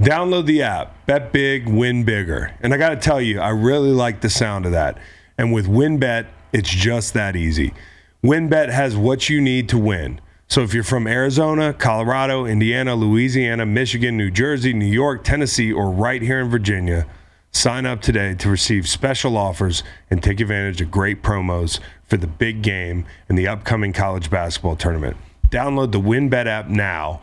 Download the app, bet big, win bigger. And I got to tell you, I really like the sound of that. And with WynnBET, it's just that easy. WynnBET has what you need to win. So if you're from Arizona, Colorado, Indiana, Louisiana, Michigan, New Jersey, New York, Tennessee, or right here in Virginia, sign up today to receive special offers and take advantage of great promos for the big game and the upcoming college basketball tournament. Download the WynnBET app now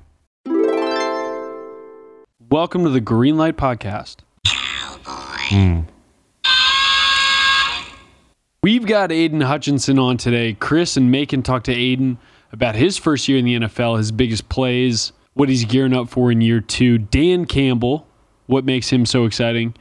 Welcome to the Green Light Podcast. Hmm. We've got Aidan Hutchinson on today. Chris and Macon talked to Aidan about his first year in the NFL, his biggest plays, what he's gearing up for in year two. Dan Campbell, what makes him so exciting,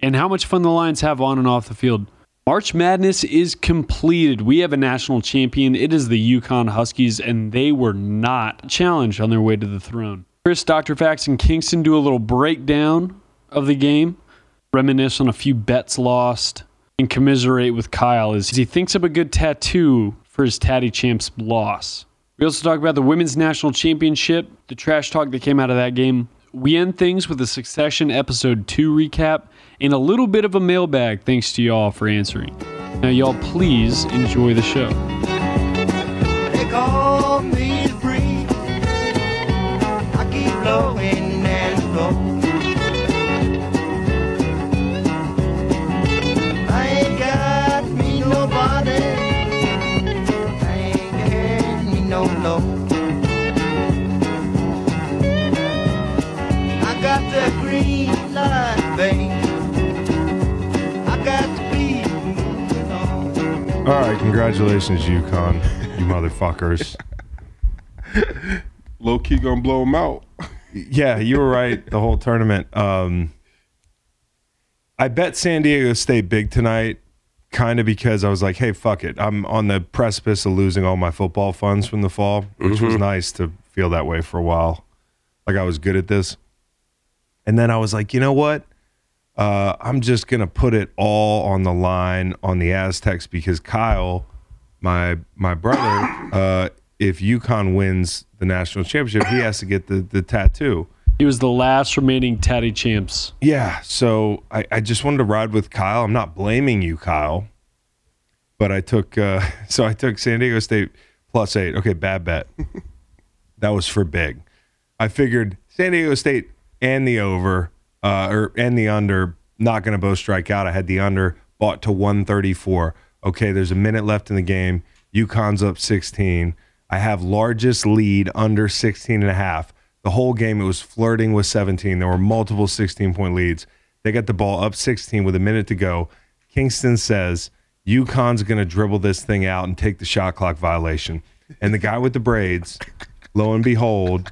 and how much fun the Lions have on and off the field. March Madness is completed. We have a national champion. It is the UConn Huskies, and they were not challenged on their way to the throne. Chris, Dr. Fax, and Kingston do a little breakdown of the game, reminisce on a few bets lost, and commiserate with Kyle as he thinks of a good tattoo for his Tatty Champs loss. We also talk about the women's national championship, the trash talk that came out of that game. We end things with a Succession episode 2 recap and a little bit of a mailbag thanks to y'all for answering. Now, y'all, please enjoy the show. All right, congratulations, UConn, you motherfuckers. Low key gonna blow them out. yeah, you were right. The whole tournament. Um, I bet San Diego State big tonight, kind of because I was like, hey, fuck it. I'm on the precipice of losing all my football funds from the fall, which was nice to feel that way for a while. Like I was good at this. And then I was like, you know what? Uh, I'm just gonna put it all on the line on the Aztecs because Kyle, my my brother, uh, if UConn wins the national championship, he has to get the the tattoo. He was the last remaining Tatty Champs. Yeah, so I, I just wanted to ride with Kyle. I'm not blaming you, Kyle, but I took uh, so I took San Diego State plus eight. Okay, bad bet. that was for big. I figured San Diego State and the over uh, or and the under not going to both strike out. I had the under bought to 134. Okay, there's a minute left in the game. UConn's up 16. I have largest lead under 16 and a half. The whole game it was flirting with 17. There were multiple 16 point leads. They got the ball up 16 with a minute to go. Kingston says UConn's going to dribble this thing out and take the shot clock violation. And the guy with the braids, lo and behold,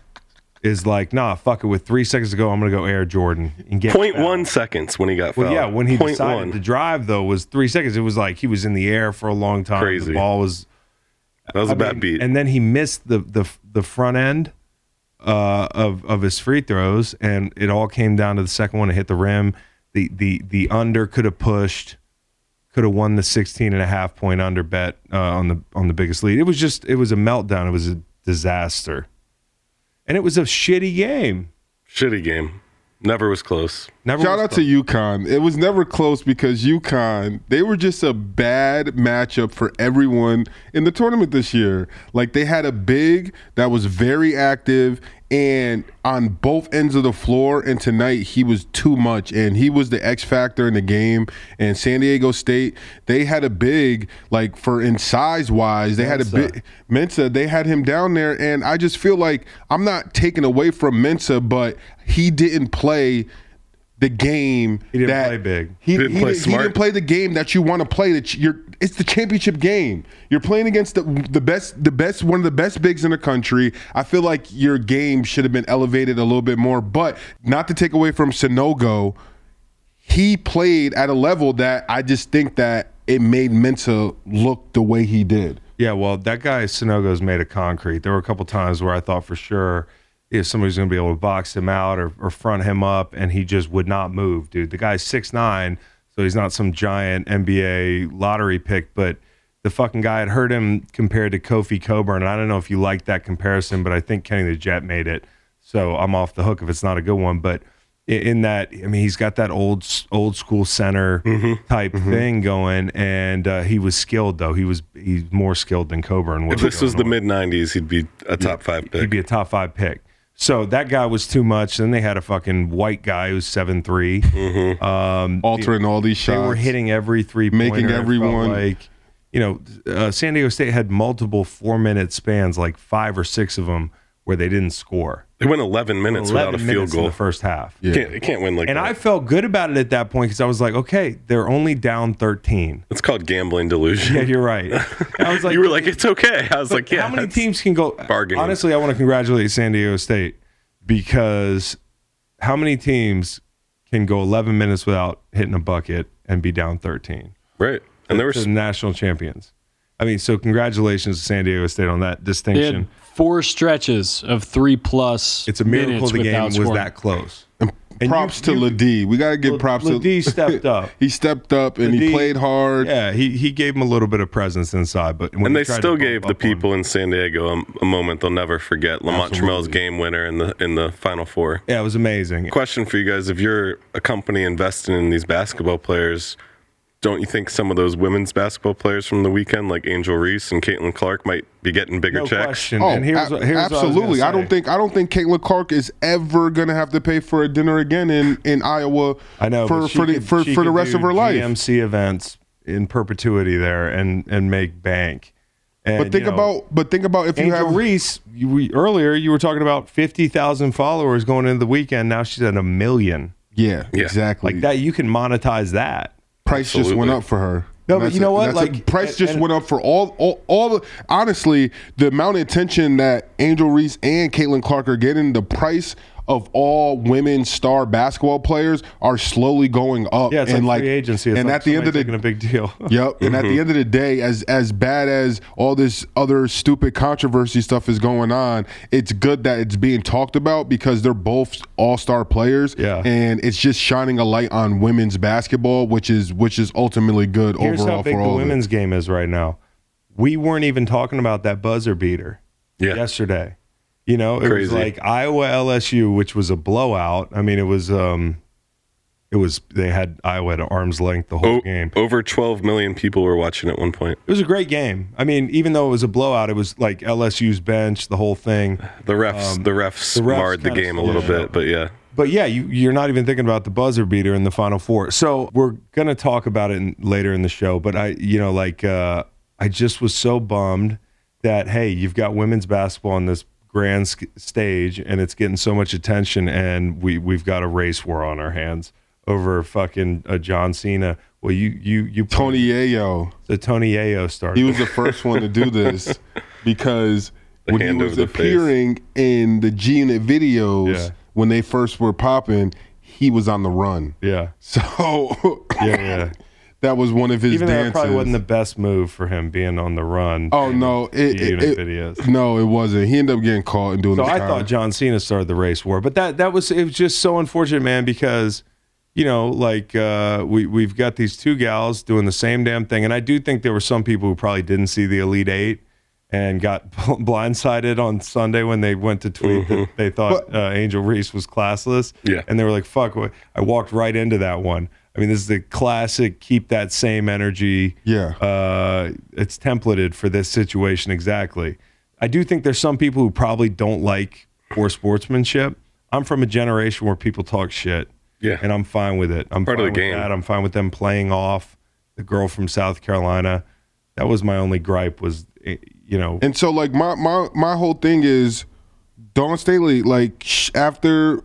is like, nah, fuck it. With three seconds to go, I'm going to go Air Jordan and get Point fouled. one seconds when he got Well, yeah, when he Point decided one. to drive though was three seconds. It was like he was in the air for a long time. Crazy. The ball was that was a I bad mean, beat. And then he missed the the the front end uh, of of his free throws, and it all came down to the second one to hit the rim. The the the under could have pushed, could have won the 16 and a half point under bet uh, on the on the biggest lead. It was just it was a meltdown. It was a disaster, and it was a shitty game. Shitty game. Never was close. Never Shout out to UConn. It was never close because UConn, they were just a bad matchup for everyone in the tournament this year. Like they had a big that was very active and on both ends of the floor. And tonight he was too much and he was the X factor in the game. And San Diego State, they had a big, like for in size wise, they had a Mensah. big Mensah, they had him down there. And I just feel like I'm not taking away from Mensah, but he didn't play the game. He didn't that- play big. He, Didn't he play didn't, he didn't play the game that you want to play. That you're. it's the championship game. You're playing against the the best the best one of the best bigs in the country. I feel like your game should have been elevated a little bit more, but not to take away from Sanogo, he played at a level that I just think that it made Mensah look the way he did. Yeah, well, that guy Sanogo's made of concrete. There were a couple times where I thought for sure if somebody's going to be able to box him out or, or front him up, and he just would not move, dude. The guy's six nine, so he's not some giant NBA lottery pick, but the fucking guy had heard him compared to Kofi Cockburn. And I don't know if you like that comparison, but I think Kenny the Jet made it. So I'm off the hook if it's not a good one. But in that, I mean, he's got that old old school center type thing going, and uh, he was skilled though. He was he's more skilled than Cockburn. If this was the mid '90s, he'd be a top five pick. he'd be a top five pick. So that guy was too much. Then they had a fucking white guy who's seven Um, Altering all these shots. They were hitting every three, Making everyone- like. You know, uh, San Diego State had multiple four minute spans, like five or six of them, where they didn't score. They went 11 minutes without a 11 field goal in the first half. Yeah. Can't, it can't win like And that. I felt good about it at that point because I was like, okay, they're only down 13. it's called gambling delusion. Yeah, you're right. I was like, you were like, it's okay. I was like, yeah. how many teams can go? bargaining. Honestly, I want to congratulate San Diego State because how many teams can go 11 minutes without hitting a bucket and be down 13? Right. And there were was the national champions. I mean, so congratulations to San Diego State on that They distinction. Had four stretches of three plus. It's a miracle the game was scoring. that close. And props you- to you- Ladie. We gotta give props to Ladie to stepped up. he stepped up and he played hard. Yeah, he he gave him a little bit of presence inside, but when and they still gave the up on- people in San Diego a, a moment they'll never forget. Lamont Tramel's game winner in the in the Final Four. Yeah, it was amazing. Question for you guys: If you're a company investing in these basketball players, don't you think some of those women's basketball players from the weekend, like Angel Reese and Caitlin Clark, might be getting bigger No checks? question. Oh, and here's, a- what- here's what I was absolutely. I, don't think I don't think Caitlin Clark is ever gonna have to pay for a dinner again in, in Iowa. I know for but she for the could- for, for the rest of her life. GMC events in perpetuity there and and make bank. And, But think you know, about but think about if you have Reese. You, we, earlier, you were talking about fifty thousand followers going into the weekend. Now she's at a million. yeah, Yeah. exactly Like that, you can monetize that. Price just went up for her. No, but you know a- what? that's a- Like, price and- just and- went up for all, all all the honestly the amount of attention that Angel Reese and Caitlin Clark are getting. The price of all women star basketball players are slowly going up. Yeah, it's and like, free agency. It's and like at the end of the a big deal. Yep. And at the end of the day, as as bad as all this other stupid controversy stuff is going on, it's good that it's being talked about because they're both all star players. Yeah. And it's just shining a light on women's basketball, which is which is ultimately good Here's overall how big for the all. of it. women's game is right now. We weren't even talking about that buzzer beater Yeah. yesterday. You know, it was like Iowa LSU, which was a blowout. I mean, it was um, it was they had Iowa at arm's length the whole O- game. over 12 million people were watching at one point. It was a great game. I mean, even though it was a blowout, it was like LSU's bench, the whole thing. The refs, the refs, Um, the refs marred the game a little it bit, but yeah. But yeah, you, you're not even thinking about the buzzer beater in the final four. So we're gonna talk about it in, later in the show. But I, you know, like uh, I just was so bummed that hey, you've got women's basketball on this grand stage, and it's getting so much attention, and we we've got a race war on our hands over fucking uh, John Cena. Well, you you you Tony Yayo. the Tony Ayo started. He was the first one to do this because when he was the face. appearing in the G Unit videos Yeah. when they first were popping, he was on the run. yeah, So yeah, yeah. that was one of his Even dances. it probably wasn't the best move for him being on the run. oh no, it, it, it- videos. no, it wasn't. He ended up getting caught and doing. So I time. thought John Cena started the race war, but that that was it was just so unfortunate, man, because you know, like uh, we we've got these two gals doing the same damn thing, and I do think there were some people who probably didn't see the Elite Eight and got blindsided on Sunday when they went to tweet that they thought uh, Angel Reese was classless, Yeah. and they were like, "Fuck!" I walked right into that one. I mean, this is the classic. Keep that same energy Yeah. uh, it's templated for this situation exactly. I do think there's some people who probably don't like poor sportsmanship. I'm from a generation where people talk shit, Yeah. and I'm fine with it. I'm Part of fine the with game. that. I'm fine with them playing off the girl from South Carolina. That was my only gripe. Was eh, you know And so like my my my whole thing is Dawn Staley like after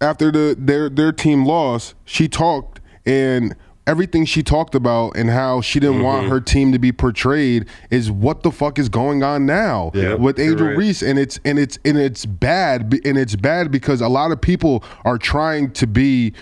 after the their their team lost, she talked and everything she talked about and how she didn't Mm-hmm. want her team to be portrayed is what the fuck is going on now Yeah, with Angel right. Reese and it's and it's and it's bad and it's bad because a lot of people are trying to be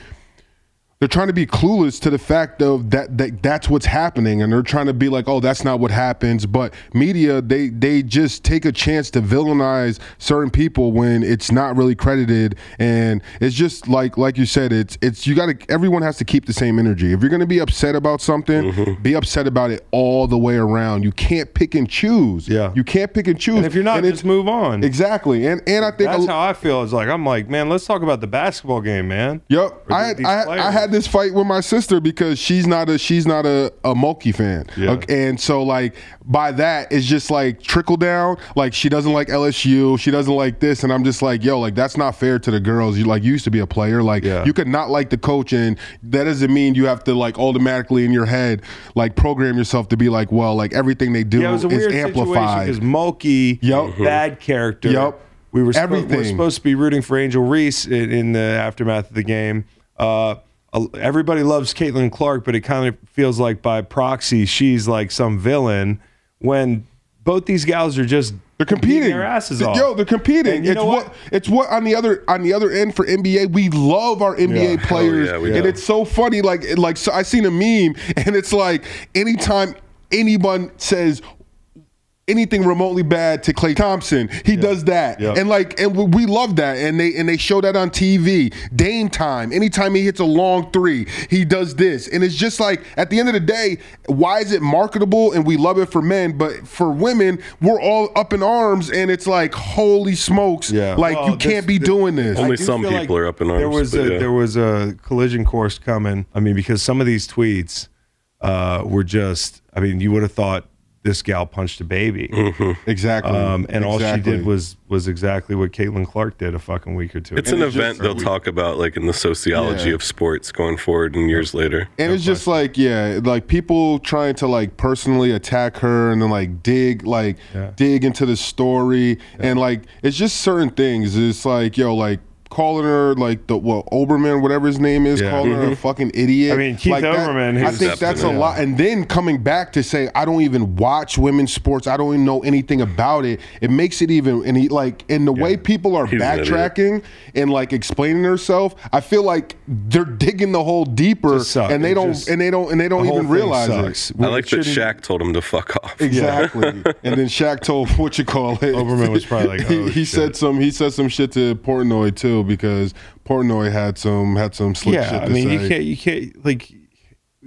they're trying to be clueless to the fact of that, that that's what's happening and they're trying to be like oh that's not what happens but media they they just take a chance to villainize certain people when it's not really credited and it's just like like you said it's it's you got to everyone has to keep the same energy if you're going to be upset about something Mm-hmm. be upset about it all the way around you can't pick and choose Yeah. you can't pick and choose And if you're not, And it's- just move on. exactly and and i think That's a- how I feel. It's like I'm like, man, let's talk about the basketball game, man. Yep, I had, these I, had. I had this fight with my sister because she's not a she's not a, a Mulkey fan, Yeah. Okay, and so like by that it's just like trickle down. Like she doesn't like LSU, she doesn't like this, and I'm just like, yo, like that's not fair to the girls. You like you used to be a player, like Yeah. you could not like the coach, and that doesn't mean you have to like automatically in your head like program yourself to be like, well, like everything they do Yeah, it was a is weird amplified. situation because Mulkey, Yep. bad character. Yep. We were, spo- we were supposed to be rooting for Angel Reese in, in the aftermath of the game. Uh, everybody loves Caitlin Clark, but it kind of feels like by proxy she's like some villain when both these gals are just They're competing. their asses Th- off. Yo, they're competing. And you it's know what? what? it's what on the other on the other end for NBA. We love our NBA Yeah. players, yeah, and do. it's so funny. Like it- like so I seen a meme, and it's like anytime anyone says. Anything remotely bad to Klay Thompson, he does that, Yep. and like, and we- we love that, and they and they show that on TV. Dame time, anytime he hits a long three, he does this, and it's just like at the end of the day, why is it marketable and we love it for men, but for women, we're all up in arms, and it's like, holy smokes, Yeah. like Well, you can't this- be this- doing this. Only do some feel people are up in arms. There was a yeah. there was a collision course coming. I mean, because some of these tweets uh, were just. I mean, you would have thought this gal punched a baby, exactly, um, and all she did was was exactly what Caitlin Clark did a fucking week or two. It's And an it's event they'll so- talk about like in the sociology Yeah. of sports going forward and years later. And it's just like, yeah, like people trying to like personally attack her and then like dig, like Yeah. dig into the story, and like it's just certain things. It's like, yo, like calling her like the what Olbermann, whatever his name is, Yeah. calling her a mm-hmm. fucking idiot. I mean, Keith like that- I think that's a Definitely. lot. And then coming back to say, I don't even watch women's sports. I don't even know anything about it. It makes it even and he like in the way people are He's an backtracking and like explaining herself. I feel like they're digging the hole deeper, Just and they It don't just- and they don't and they don't the even realize sucks. it. I like that shouldn't- Shaq told him to fuck off. Exactly. and then Shaq told what you call it. Olbermann was probably like, he, "Oh, he shit." said some he said some shit to Portnoy too because Portnoy had some had some slick shit yeah, to I mean, say. you can't you can't like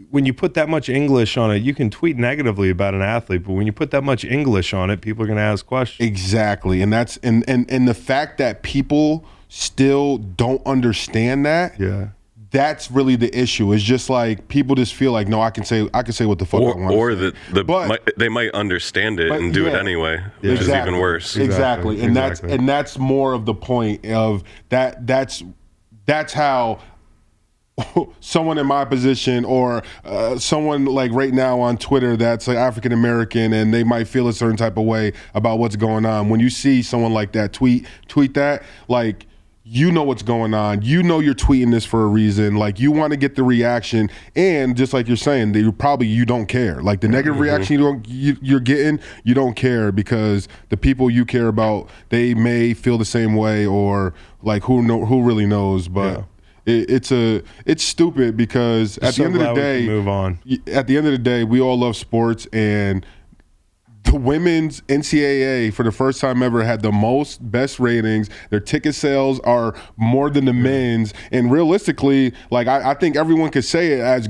when you put that much English on it, you can tweet negatively about an athlete, but when you put that much English on it, people are going to ask questions. Exactly, and that's and and and the fact that people still don't understand that. Yeah. That's really the issue. It's just like people just feel like no, I can say I can say what the fuck Or, I want. or that the But- might, they might understand it But, and do it yeah. anyway, which is even worse. Exactly, Exactly, and that's exactly. and that's more of the point of that. That's that's how someone in my position or uh, someone like right now on Twitter that's like African American and they might feel a certain type of way about what's going on. When you see someone like that tweet tweet that, like you know what's going on. You know you're tweeting this for a reason. Like you want to get the reaction, and just like you're saying, they probably you don't care. Like the negative mm-hmm. reaction you don't you, you're getting, you don't care because the people you care about they may feel the same way, or like who know who really knows, but. Yeah. It, it's a it's stupid because at so the end of the day, move on. At the end of the day, we all love sports, and the women's NCAA for the first time ever had the most best ratings. Their ticket sales are more than the men's, and realistically, like I, I think everyone could say it as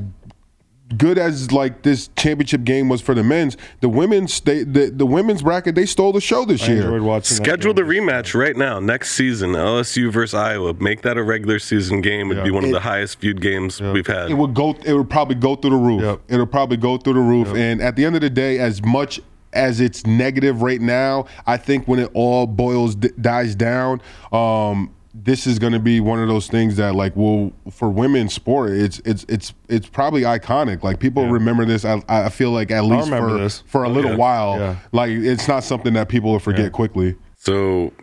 good as like this championship game was for the men's. The women's they the, the women's bracket they stole the show this I year. enjoyed watching Schedule the rematch right now, next season, LSU versus Iowa. Make that a regular season game. It'd be one of the highest viewed games we've had. it would go it would probably go through the roof Yep. it'll probably go through the roof and at the end of the day as much as it's negative right now i think when it all boils d- dies down um this is going to be one of those things that like will for women's sport it's it's it's it's probably iconic like people remember this I, I feel like at least for this. for a little yeah. while Yeah. like it's not something that people will forget Yeah. quickly So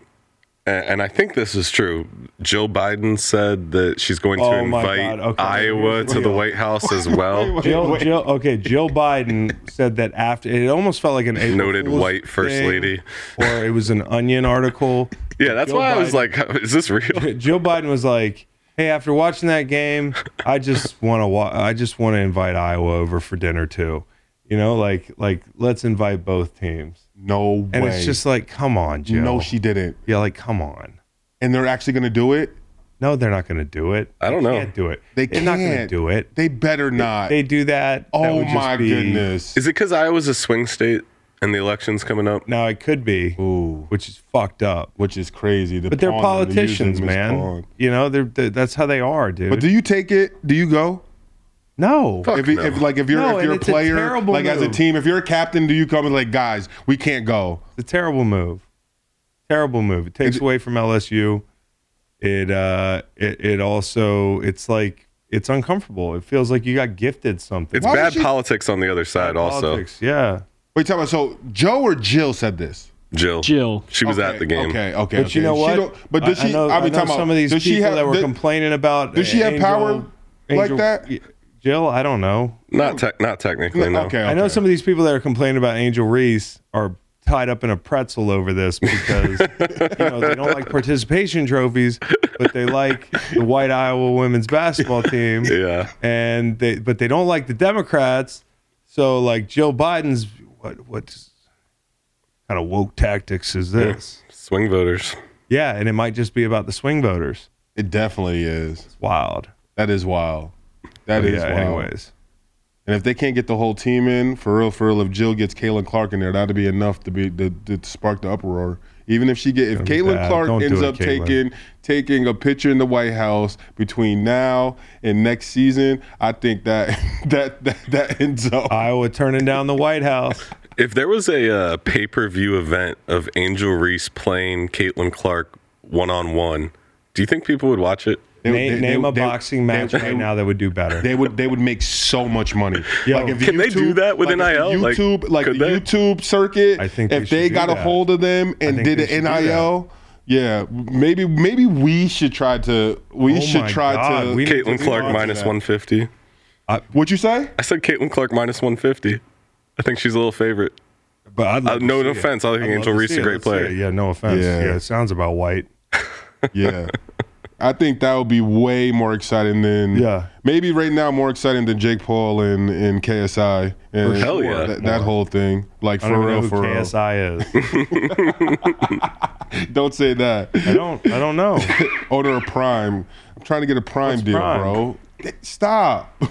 and, and I think this is true. Joe Biden said that she's going to Oh invite okay. Iowa to the. White House as well. Jill, Jill, okay, Jill Biden said that after it almost felt like an April Noted Fool's white first thing, lady. or it was an Onion article. Yeah, that's Joe why I was like, is this real? Joe Biden was like, "Hey, after watching that game, I just want to wa- I just want to invite Iowa over for dinner too. You know, like like let's invite both teams." No And way. it's just like, "Come on, Jill." no, she didn't. Yeah, like come on. And they're actually going to do it. No, they're not going to do it. I don't They know. Can't do it. They are not going to can't. do it. They better not. They do that. that oh would just my be- goodness. Is it because Iowa's a swing state and the election's coming up? Now it could be, Ooh, which is fucked up. which is crazy. The But they're pawn that using politicians, is man. pawn. You know, they're, they that's how they are, dude. But do you take it? Do you go? No, Fuck if, you- no. if like if you're No, if you're a it's a player, terrible like as a team, if you're a captain, do you come and like guys, we can't go? It's a terrible move. Terrible move. It takes It- away from LSU. It uh it, it also it's like it's uncomfortable. It feels like you got gifted something. It's Why bad would you- politics on the other side, also. Politics, Yeah. Wait, tell me. So Joe or Jill said this? Jill. Jill. She was Okay, at the game. Okay, okay. But okay. you know what? don't- but does I, she? I know, I I mean, know talking about some of these people she have, that were does- complaining about. does she have Angel- power like that? Jill, I don't know. Not te- not technically, no. Okay, I know some of these people that are complaining about Angel Reese are tied up in a pretzel over this because you know they don't like participation trophies, but they like the white Iowa women's basketball team, Yeah. and they but they don't like the Democrats. So like Joe Biden's what what kind of woke tactics is this? Swing voters. Yeah, and it might just be about the swing voters. It definitely is. It's wild. That is wild. That But is yeah. wild. Anyways, And if they can't get the whole team in, for real, for real, if Jill gets Caitlin Clark in there, that'd be enough to be to, to spark the uproar. Even if she get, if Gonna Caitlin bad. Clark Don't ends it, up Caitlin. taking taking a picture in the White House between now and next season, I think that that that, that ends up. Iowa turning down the White House. If there was a uh, pay per view event of Angel Reese playing Caitlin Clark one on one, do you think people would watch it? They- name they- name they- a boxing they- match they- right now that would do better. They would they would make so much money. Yo, can they do that with like if the NIL? YouTube, like, could the they? YouTube circuit. I think if they they, should got a hold of them and did an should NIL, yeah, maybe maybe we should try to we Oh should try God, to. we need to Caitlin Clark that. minus 150. What'd you say? I said Caitlin Clark minus 150. I think she's a little favorite. But I'd love Uh, to no see it. offense, I think Angel Reese is a great player. Yeah, no offense. Yeah. Yeah. it sounds about white. Yeah. I think that would be way more exciting than Yeah. maybe right now more exciting than Jake Paul and, and KSI and Hell yeah. that, that whole thing like I for don't real even know for who real. KSI is. Don't say that. I don't. I don't know. Order a prime. I'm trying to get a prime What's deal, Prime? bro. Stop.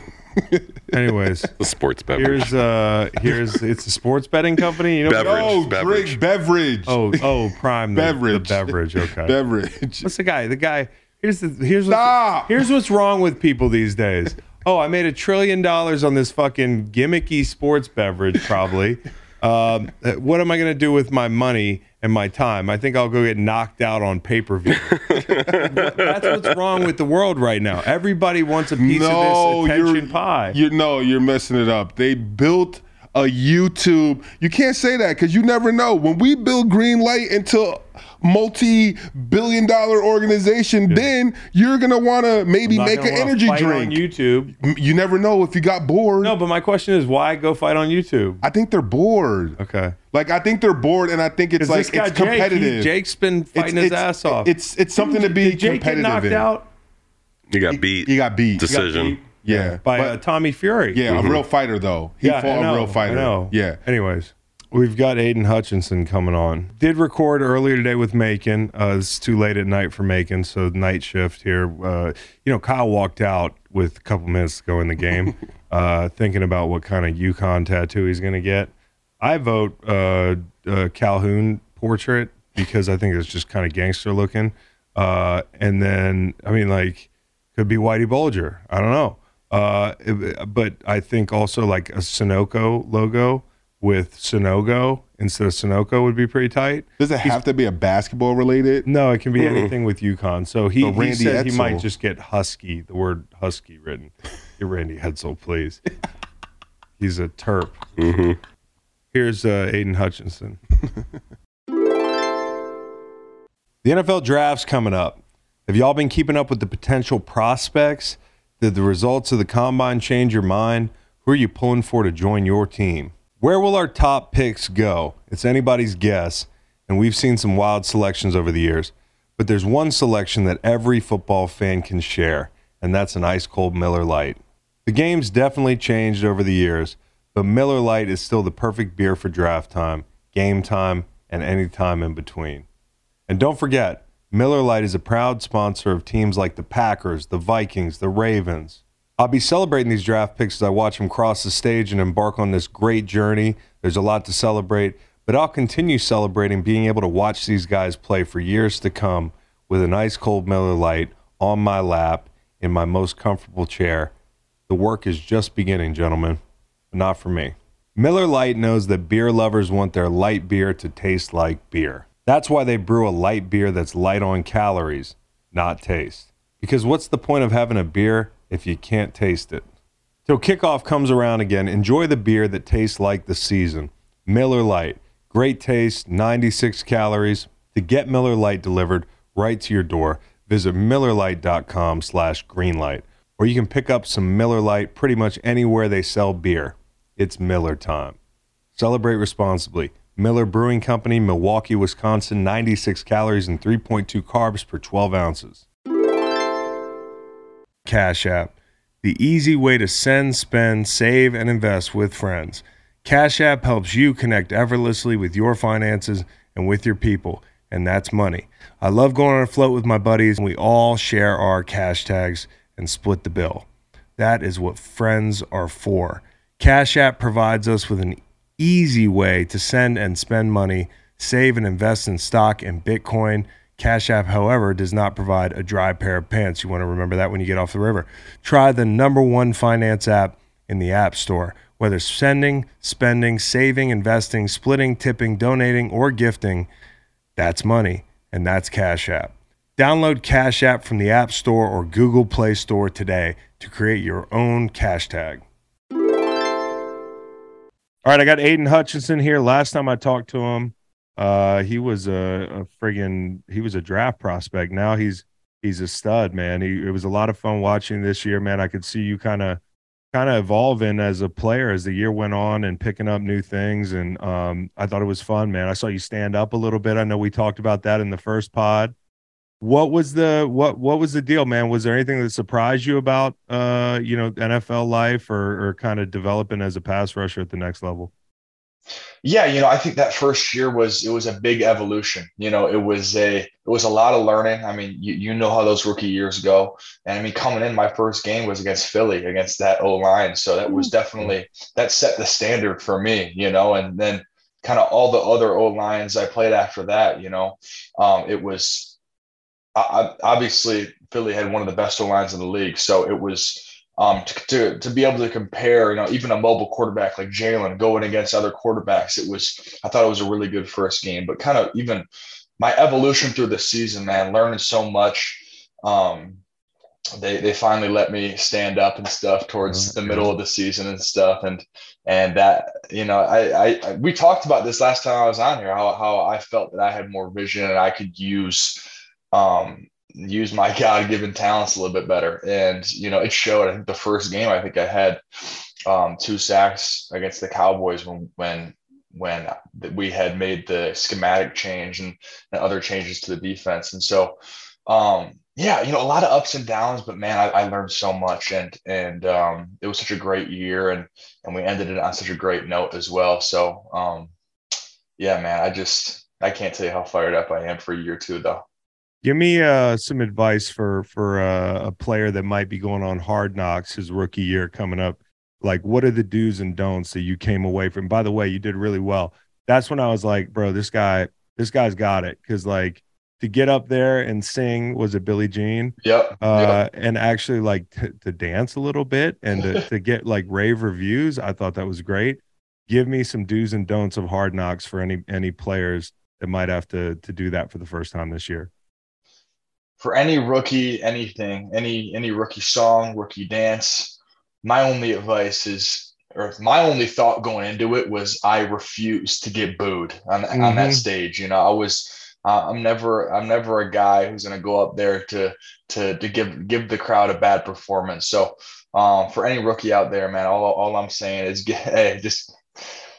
Anyways, The sports beverage. here's uh here's it's a sports betting company. You know. Beverage. Oh, beverage. drink beverage. Oh oh prime the, beverage. The beverage. Okay. Beverage. What's the guy? The guy. Here's the here's what's, here's what's wrong with people these days. Oh, I made a trillion dollars on this fucking gimmicky sports beverage. Probably. Um, what am I going to do with my money and my time? I think I'll go get knocked out on pay per view. That's what's wrong with the world right now. Everybody wants a piece no, of this attention you're pie. You know, you're messing it up. They built a YouTube. You can't say that because you never know. When we build Greenlight into multi-billion dollar organization, then you're gonna want to maybe make an energy fight drink. on YouTube. You never know if you got bored. No, but my question is, why go fight on YouTube? I think they're bored. Okay. Like I think they're bored, and I think it's like it's Jake, competitive. he, Jake's been It's- fighting his it's- ass off. It's it's something to be Did Jake get competitive knocked in. out you got beat. He got beat. Decision. beat Yeah, by but- uh, Tommy Fury. yeah, a real fighter though. He Yeah, fought know, a real fighter. I know. Yeah. Anyways, we've got Aidan Hutchinson coming on. Did record earlier today with Macon. Uh, it's too late at night for Macon, so night shift here. Uh, you know, Kyle walked out with a couple minutes to go in the game, uh, thinking about what kind of UConn tattoo he's going to get. I vote uh, uh, Calhoun portrait because I think it's just kind of gangster looking. Uh, and then, I mean, like, could be Whitey Bulger. I don't know. Uh, but I think also like a Sunoco logo with Sanogo instead of Sunoco would be pretty tight. Does it have to be a basketball related? No, it can be anything with UConn. So he, So he said he might just get Husky, the word Husky written. Get Randy Edsall, please. He's a terp. Here's uh, Aidan Hutchinson. The NFL draft's coming up. Have y'all been keeping up with the potential prospects? Did the results of the combine change your mind? Who are you pulling for to join your team? Where will our top picks go? It's anybody's guess, and we've seen some wild selections over the years. But there's one selection that every football fan can share, and that's an ice cold Miller Lite. The game's definitely changed over the years, but Miller Lite is still the perfect beer for draft time, game time, and any time in between. And don't forget, Miller Lite is a proud sponsor of teams like the Packers, the Vikings, the Ravens. I'll be celebrating these draft picks as I watch them cross the stage and embark on this great journey. There's a lot to celebrate, but I'll continue celebrating being able to watch these guys play for years to come with an ice cold Miller Lite on my lap in my most comfortable chair. The work is just beginning, gentlemen, but not for me. Miller Lite knows that beer lovers want their light beer to taste like beer. That's why they brew a light beer that's light on calories, not taste. Because what's the point of having a beer if you can't taste it? Till kickoff comes around again, enjoy the beer that tastes like the season. Miller Lite. Great taste, 96 calories. To get Miller Lite delivered right to your door, visit MillerLite.com slash greenlight. Or you can pick up some Miller Lite pretty much anywhere they sell beer. It's Miller time. Celebrate responsibly. Miller Brewing Company, Milwaukee, Wisconsin, 96 calories and 3.2 carbs per 12 ounces. Cash App, the easy way to send, spend, save, and invest with friends. Cash App helps you connect effortlessly with your finances and with your people, and that's money. I love going on a float with my buddies, and we all share our cash tags and split the bill. That is what friends are for. Cash App provides us with an easy way to send and spend money, save and invest in stock and Bitcoin. Cash App, however, does not provide a dry pair of pants. You want to remember that when you get off the river. Try the number one finance app in the App Store. Whether sending, spending, saving, investing, splitting, tipping, donating, or gifting, that's money, and that's Cash App. Download Cash App from the App Store or Google Play Store today to create your own cash tag. All right, I got Aidan Hutchinson here. Last time I talked to him, uh, he was a, a friggin' he was a draft prospect. Now he's he's a stud, man. He, it was a lot of fun watching this year, man. I could see you kind of kind of evolving as a player as the year went on and picking up new things. And um, I thought it was fun, man. I saw you stand up a little bit. I know we talked about that in the first pod. What was the what what was the deal, man? Was there anything that surprised you about uh, you know, NFL life or or kind of developing as a pass rusher at the next level? Yeah, you know, I think that first year was it was a big evolution. You know, it was a it was a lot of learning. I mean, you, you know how those rookie years go. And I mean, coming in, my first game was against Philly, against that O line. So that was definitely that set the standard for me, you know, and then kind of all the other O lines I played after that, you know, um, it was I, obviously Philly had one of the best lines in the league. So it was um, to, to, to be able to compare, you know, even a mobile quarterback like Jalen going against other quarterbacks, it was, I thought it was a really good first game, but kind of even my evolution through the season, man, learning so much. Um, they, they finally let me stand up and stuff towards Oh, the middle of the season and stuff. And, and that, you know, I, I, we talked about this last time I was on here, how, how I felt that I had more vision and I could use, um, use my God given talents a little bit better. And, you know, it showed. I think the first game, I think I had um, two sacks against the Cowboys when, when, when we had made the schematic change and, and other changes to the defense. And so, um, yeah, you know, a lot of ups and downs, but man, I, I learned so much and, and, um, it was such a great year and, and we ended it on such a great note as well. So, um, yeah, man, I just, I can't tell you how fired up I am for year two though. Give me uh, some advice for for uh, a player that might be going on hard knocks his rookie year coming up. Like, what are the do's and don'ts that you came away from? By the way, you did really well. That's when I was like, bro, this guy, this guy's got it. Because like to get up there and sing, was it Billie Jean? Yep. Uh, and actually like t- to dance a little bit and to, to get like rave reviews. I thought that was great. Give me some do's and don'ts of hard knocks for any any players that might have to to do that for the first time this year for any rookie, anything, any any rookie song, rookie dance, my only advice is, or my only thought going into it was, I refuse to get booed on on that Mhm. stage. You know, I was uh, I'm never I'm never a guy who's going to go up there to to to give give the crowd a bad performance. So um, for any rookie out there, man, all all I'm saying is get, hey, just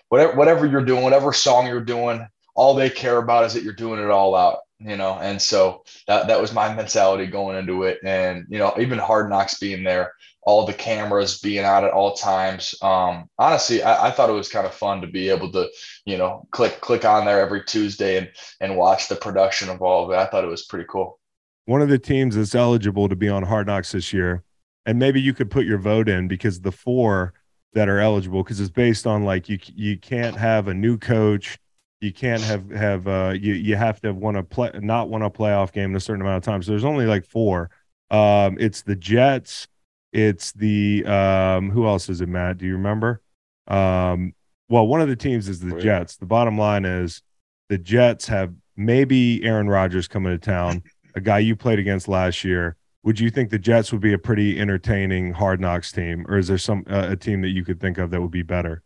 whatever whatever you're doing, whatever song you're doing, all they care about is that you're doing it all out. You know, and so that that was my mentality going into it, and you know, even Hard Knocks being there all the cameras being out at all times. Um, honestly, I, I, thought it was kind of fun to be able to, you know, click click on there every Tuesday and and watch the production of all of it. I thought it was pretty cool. One of the teams that's eligible to be on Hard Knocks this year, and maybe you could put your vote in because the four that are eligible, because it's based on like you you can't have a new coach. You can't have have uh, you you have to have won a play not won a playoff game in a certain amount of time. So there's only like four. Um, it's the Jets, it's the um, who else is it, Matt? Do you remember? Um, well, one of the teams is the Jets. The bottom line is the Jets have maybe Aaron Rodgers coming to town, a guy you played against last year. Would you think the Jets would be a pretty entertaining hard knocks team, or is there some uh, a team that you could think of that would be better?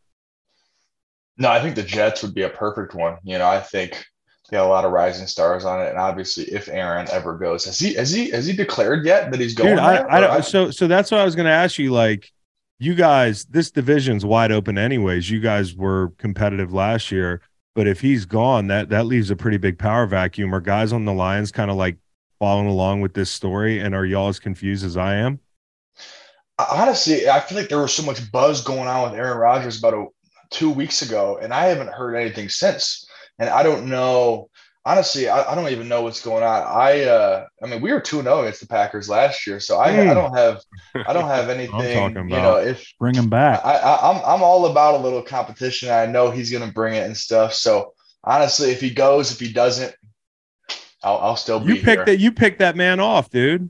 No, I think the Jets would be a perfect one. You know, I think they got a lot of rising stars on it, and obviously, if Aaron ever goes, has he has he has he declared yet that he's going? Dude, I, I, don't. So so that's what I was going to ask you. Like, you guys, this division's wide open, anyways. You guys were competitive last year, but if he's gone, that that leaves a pretty big power vacuum. Are guys on the Lions kind of like following along with this story, and are y'all as confused as I am? Honestly, I feel like there was so much buzz going on with Aaron Rodgers about a, two weeks ago, and I haven't heard anything since and I don't know. Honestly, I, I don't even know what's going on. I uh, I mean, we were two zero oh against the Packers last year, so I, mm. I don't have I don't have anything. you know, if bring him back, I, I I'm I'm all about a little competition. I know he's gonna bring it and stuff. So honestly, if he goes, if he doesn't, I'll, I'll still be. You picked that. You picked that man off, dude.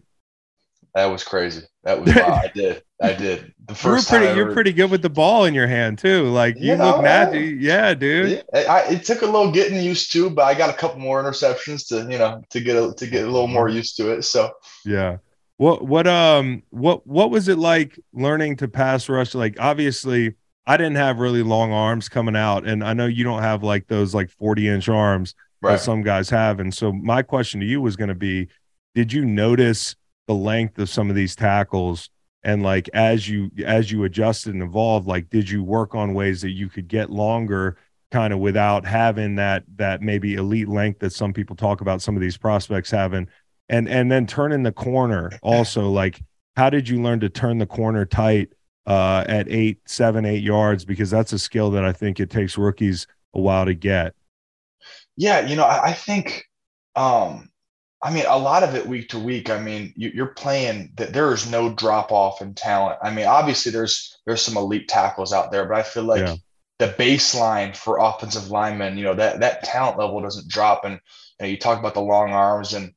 That was crazy. That was I did. I did. The first you're pretty. You're pretty good with the ball in your hand too. Like you, you know, look nasty. Yeah, dude. It, I, it took a little getting used to, but I got a couple more interceptions to you know to get a, to get a little more used to it. So yeah. What what um what what was it like learning to pass rush? Like obviously, I didn't have really long arms coming out, and I know you don't have like those like forty inch arms right. that some guys have. And so my question to you was going to be, did you notice? The length of some of these tackles and like as you as you adjusted and evolved like did you work on ways that you could get longer kind of without having that that maybe elite length that some people talk about some of these prospects having? And and then turning the corner also like how did you learn to turn the corner tight uh, at eight seven eight yards? Because that's a skill that i think it takes rookies a while to get. Yeah you know i, I think um I mean, a lot of it week to week. I mean, you, are playing that there is no drop off in talent. I mean, obviously there's there's some elite tackles out there, but I feel like yeah. the baseline for offensive linemen, you know, that that talent level doesn't drop. And you, know, you talk about the long arms, and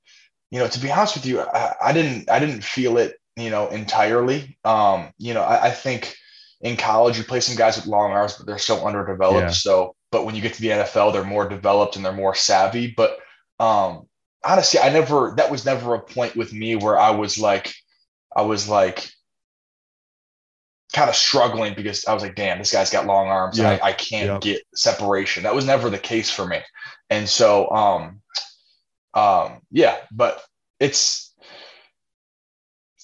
you know, to be honest with you, I, I didn't I didn't feel it, you know, entirely. Um, you know, I, I, think in college you play some guys with long arms, but they're so underdeveloped. Yeah. So, but when you get to the NFL, they're more developed and they're more savvy. But um, honestly, I never that was never a point with me where I was like, I was like kind of struggling because I was like, damn, this guy's got long arms. Yeah. I, I can't get separation. That was never the case for me. And so um um yeah, but it's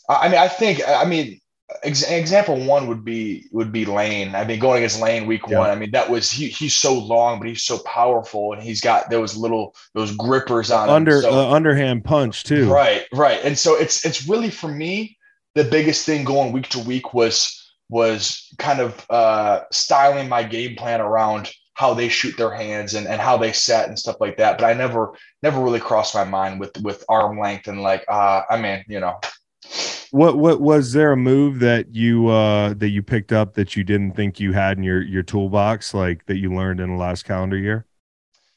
I mean, I think I mean Ex- example one would be would be Lane. I mean, going against Lane week yeah. one. I mean, that was he. He's so long, but he's so powerful, and he's got those little those grippers on under so, uh, underhand punch too. Right, right. And so it's it's really for me the biggest thing going week to week was was kind of uh, styling my game plan around how they shoot their hands and, and how they set and stuff like that. But I never never really crossed my mind with with arm length and like uh, I mean, you know, what what was there a move that you uh that you picked up that you didn't think you had in your your toolbox like that you learned in the last calendar year?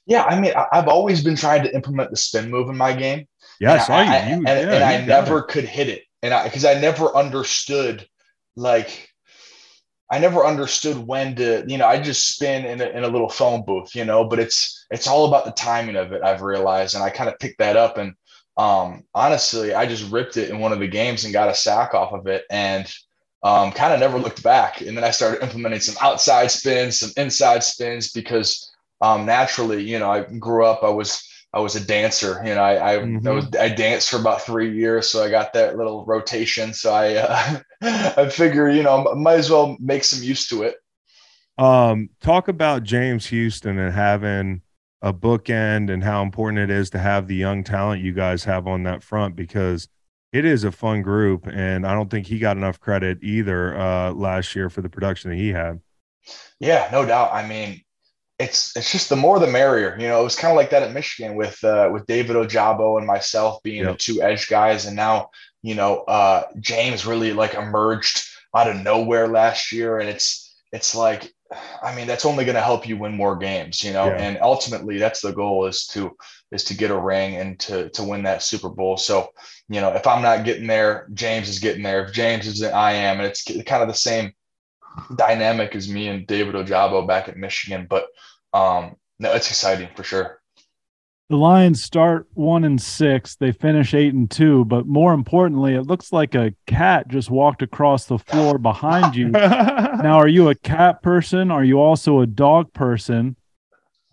Yeah i mean i've always been trying to implement the spin move in my game. Yes I, I, I, and, yeah, and I never it. could hit it. And i because i never understood like i never understood when to you know i just spin in a, in a little phone booth you know but it's it's all about the timing of it i've realized and i kind of picked that up and um, honestly, I just ripped it in one of the games and got a sack off of it and um, kind of never looked back. And then I started implementing some outside spins, some inside spins because um, naturally, you know, I grew up, I was I was a dancer. You know, I I, Mhm. I was I danced for about three years, so I got that little rotation. So I uh, I figure you know might as well make some use to it. Um, talk about James Houston and having a bookend and how important it is to have the young talent you guys have on that front because it is a fun group and I don't think he got enough credit either uh last year for the production that he had. Yeah, no doubt. I mean, it's it's just the more the merrier. You know, it was kind of like that at Michigan with uh, with David Ojabo and myself being the two edge guys, and now you know uh, James really like emerged out of nowhere last year, and it's it's like, I mean, that's only going to help you win more games, you know, Yeah. and ultimately that's the goal is to is to get a ring and to to win that Super Bowl. So you know, if I'm not getting there, James is getting there. If James isn't, I am, and it's kind of the same dynamic as me and David Ojabo back at Michigan. But um, no, it's exciting for sure. The Lions start one and six. They finish eight and two. But more importantly, it looks like a cat just walked across the floor behind you. now, are you a cat person? Are you also a dog person?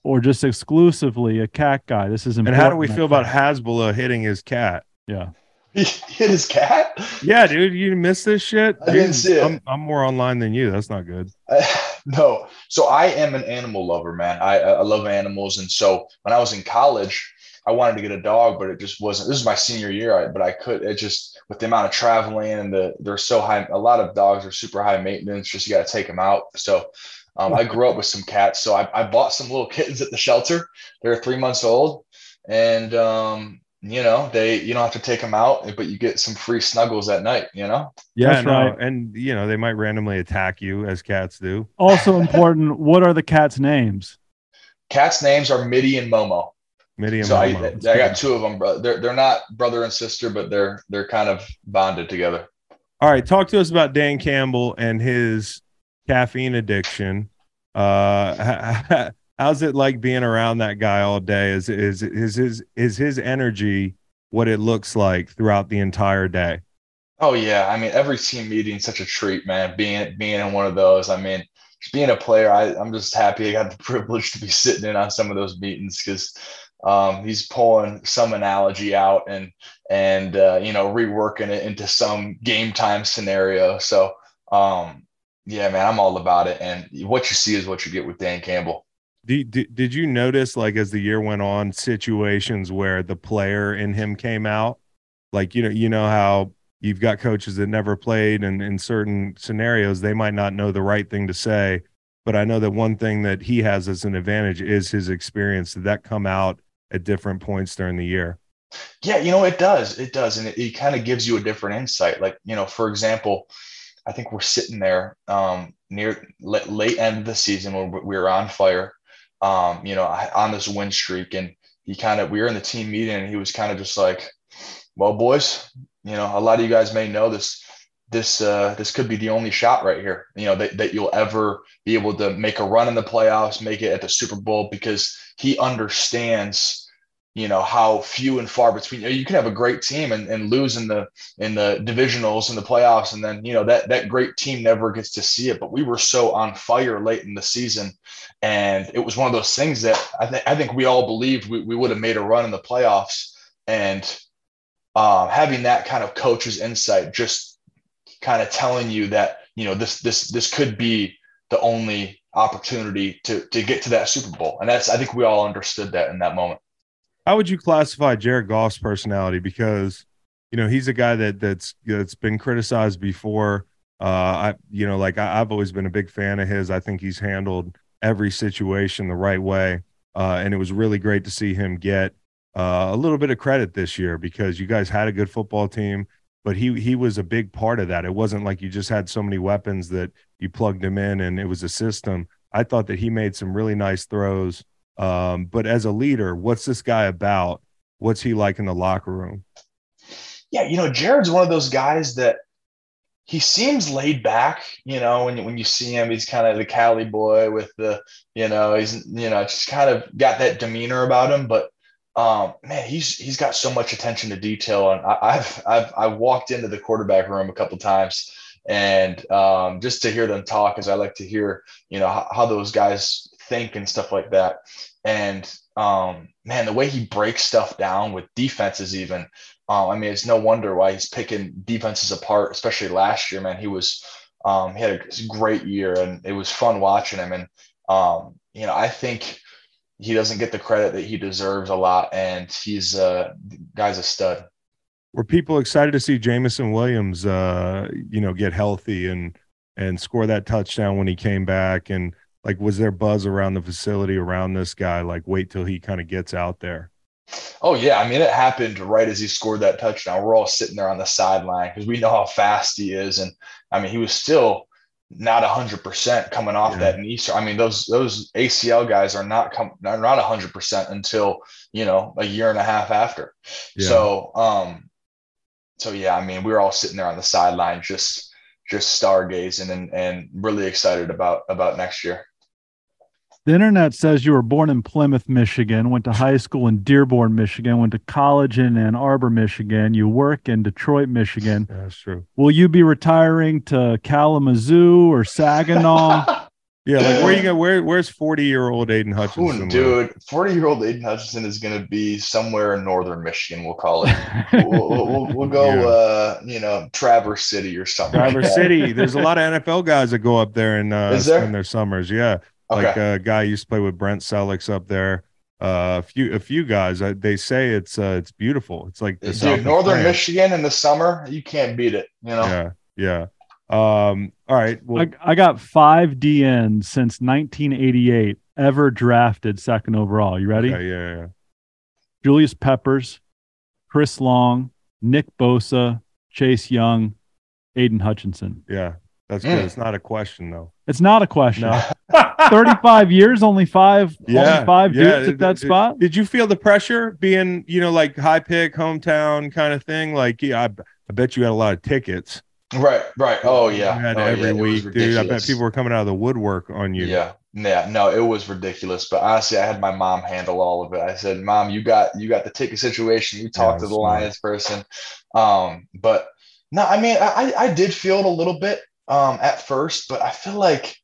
Or just exclusively a cat guy? This is important. and how do we feel about think. Hasbulla hitting his cat? Yeah. He hit his cat. Yeah, dude, you missed this shit. I didn't see it. I'm, I'm more online than you. That's not good. no, so I am an animal lover, man. I, I love animals, and so when I was in college, I wanted to get a dog, but it just wasn't. This is my senior year, but I could. It just with the amount of traveling and the they're so high. A lot of dogs are super high maintenance. Just you got to take them out. So. Um, I grew up with some cats, so I, I bought some little kittens at the shelter. They're three months old, and um, you know they you don't have to take them out, but you get some free snuggles at night. You know. Yeah, That's no, right. and you know they might randomly attack you as cats do. Also important, what are the cats' names? Cats' names are Mitty and Momo. Mitty and so I, Momo. I got two of them. bro- They're they're not brother and sister, but they're they're kind of bonded together. All right, talk to us about Dan Campbell and his caffeine addiction. Uh, how's it like being around that guy all day? Is is is his is his energy what it looks like throughout the entire day? Oh yeah, I mean every team meeting such a treat, man. Being being in one of those, I mean, being a player, I, I'm just happy I got the privilege to be sitting in on some of those meetings because um, he's pulling some analogy out and and uh, you know reworking it into some game time scenario. So um, yeah, man, I'm all about it. And what you see is what you get with Dan Campbell. Did, did, did you notice like as the year went on situations where the player in him came out like you know you know how you've got coaches that never played and in certain scenarios they might not know the right thing to say but i know that one thing that he has as an advantage is his experience did that come out at different points during the year Yeah, you know, it does. It does. And it, it kind of gives you a different insight. Like, you know, for example, I think we're sitting there um, near late, late end of the season when we we were on fire, um, you know, on this win streak. And he kind of, we were in the team meeting and he was kind of just like, well, boys, you know, a lot of you guys may know this. This uh, this could be the only shot right here, you know, that, that you'll ever be able to make a run in the playoffs, make it at the Super Bowl, because he understands you know how few and far between you can have a great team and, and lose in the in the divisionals and the playoffs and then you know that that great team never gets to see it. But we were so on fire late in the season and it was one of those things that i think i think we all believed we, we would have made a run in the playoffs. And um, having that kind of coach's insight just kind of telling you that you know this this this could be the only opportunity to to get to that super bowl. And that's i think we all understood that in that moment how would you classify Jared Goff's personality? Because you know he's a guy that that's that's been criticized before. Uh, I you know like I, I've always been a big fan of his. I think he's handled every situation the right way, uh, and it was really great to see him get uh, a little bit of credit this year because you guys had a good football team, but he he was a big part of that. It wasn't like you just had so many weapons that you plugged him in and it was a system. I thought that he made some really nice throws. Um, but as a leader, what's this guy about? What's he like in the locker room? Yeah, you know, Jared's one of those guys that he seems laid back. You know, when when you see him, he's kind of the Cali boy with the, you know, he's you know just kind of got that demeanor about him. But um, man, he's he's got so much attention to detail, and I, I've I've I've walked into the quarterback room a couple times. And um, just to hear them talk, as I like to hear, you know, how, how those guys think and stuff like that. And um, man, the way he breaks stuff down with defenses, even. Um, I mean, it's no wonder why he's picking defenses apart, especially last year. Man, he was um, he had a great year, and it was fun watching him. And um, you know, I think he doesn't get the credit that he deserves a lot, and he's uh, guy's a stud. Were people excited to see Jameson Williams, uh, you know, get healthy and and score that touchdown when he came back? And like, was there buzz around the facility around this guy? Like, wait till he kind of gets out there. Oh yeah, I mean it happened right as he scored that touchdown. We're all sitting there on the sideline because we know how fast he is, and I mean he was still not hundred percent coming off Yeah. that knee. sur- I mean those those ACL guys are not come are not hundred percent until you know a year and a half after. Yeah. So um, so yeah, I mean we were all sitting there on the sideline just just stargazing and and really excited about about next year. The internet says you were born in Plymouth, Michigan, went to high school in Dearborn, Michigan, went to college in Ann Arbor, Michigan. You work in Detroit, Michigan. Yeah, that's true. Will you be retiring to Kalamazoo or Saginaw? Yeah, like where you go? Where where's forty year old Aidan Hutchinson? live? Dude, 40 year old Aidan Hutchinson is going to be somewhere in northern Michigan, we'll call it. we'll, we'll, we'll- we'll go, Yeah. uh, you know, Traverse City or something. Traverse that. City. There's a lot of NFL guys that go up there and uh, Is there? spend their summers. Yeah, Okay. like uh, a guy used to play with Brent Selleck's up there. Uh, a few a few guys. Uh, they say it's uh, it's beautiful. It's like the Dude, northern France. Michigan in the summer, you can't beat it. You know, Yeah, yeah. Um, all right. Well, I, I got five DNs since 1988 ever drafted second overall. You ready? okay, yeah, yeah. Julius Peppers, Chris Long, Nick Bosa, Chase Young, Aidan Hutchinson. Yeah, that's good. It's not a question though. It's not a question. No. 35 years, only five, Yeah, only five yeah. dudes at that Did- spot. Did you feel the pressure being, you know, like high pick, hometown kind of thing? Like, yeah, I, I bet you had a lot of tickets. right, right. Oh yeah, You had Oh, every it was week, dude. I bet people were coming out of the woodwork on you. Yeah, yeah, no, it was ridiculous. But honestly, I had my mom handle all of it. I said, "Mom, you got you got the ticket situation. You talk to the smart. Lions person." Um, but no, I mean, I I did feel it a little bit um at first, but I feel like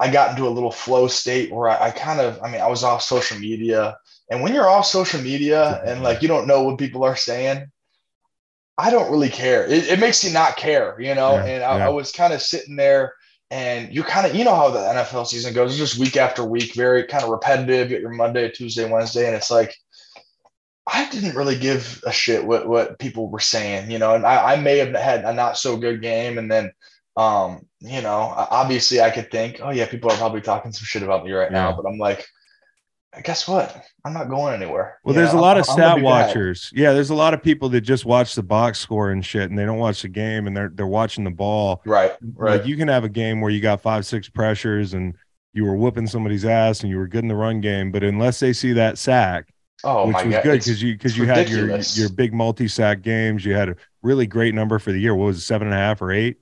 I got into a little flow state where I, I kind of, I mean, I was off social media, and when you're off social media and like you don't know what people are saying. I don't really care. It, it makes you not care, you know. Yeah, and I, yeah. I was kind of sitting there and you're kind of you know how the NFL season goes. It's just week after week, very kind of repetitive. You get your Monday, Tuesday, Wednesday, and it's like I didn't really give a shit what what people were saying, you know. And I, I may have had a not so good game, and then um, you know, obviously I could think, oh yeah, people are probably talking some shit about me right now, but I'm like, guess what? I'm not going anywhere. Well, You there's know, a lot I'm- of stat be bad. watchers. Yeah, there's a lot of people that just watch the box score and shit, and they don't watch the game, and they're they're watching the ball. Right, right. Like you can have a game where you got five, six pressures, and you were whooping somebody's ass, and you were good in the run game. But unless they see that sack, oh which was god, good because you because you had your your big multi sack games, you had a really great number for the year. What was it, seven and a half or eight?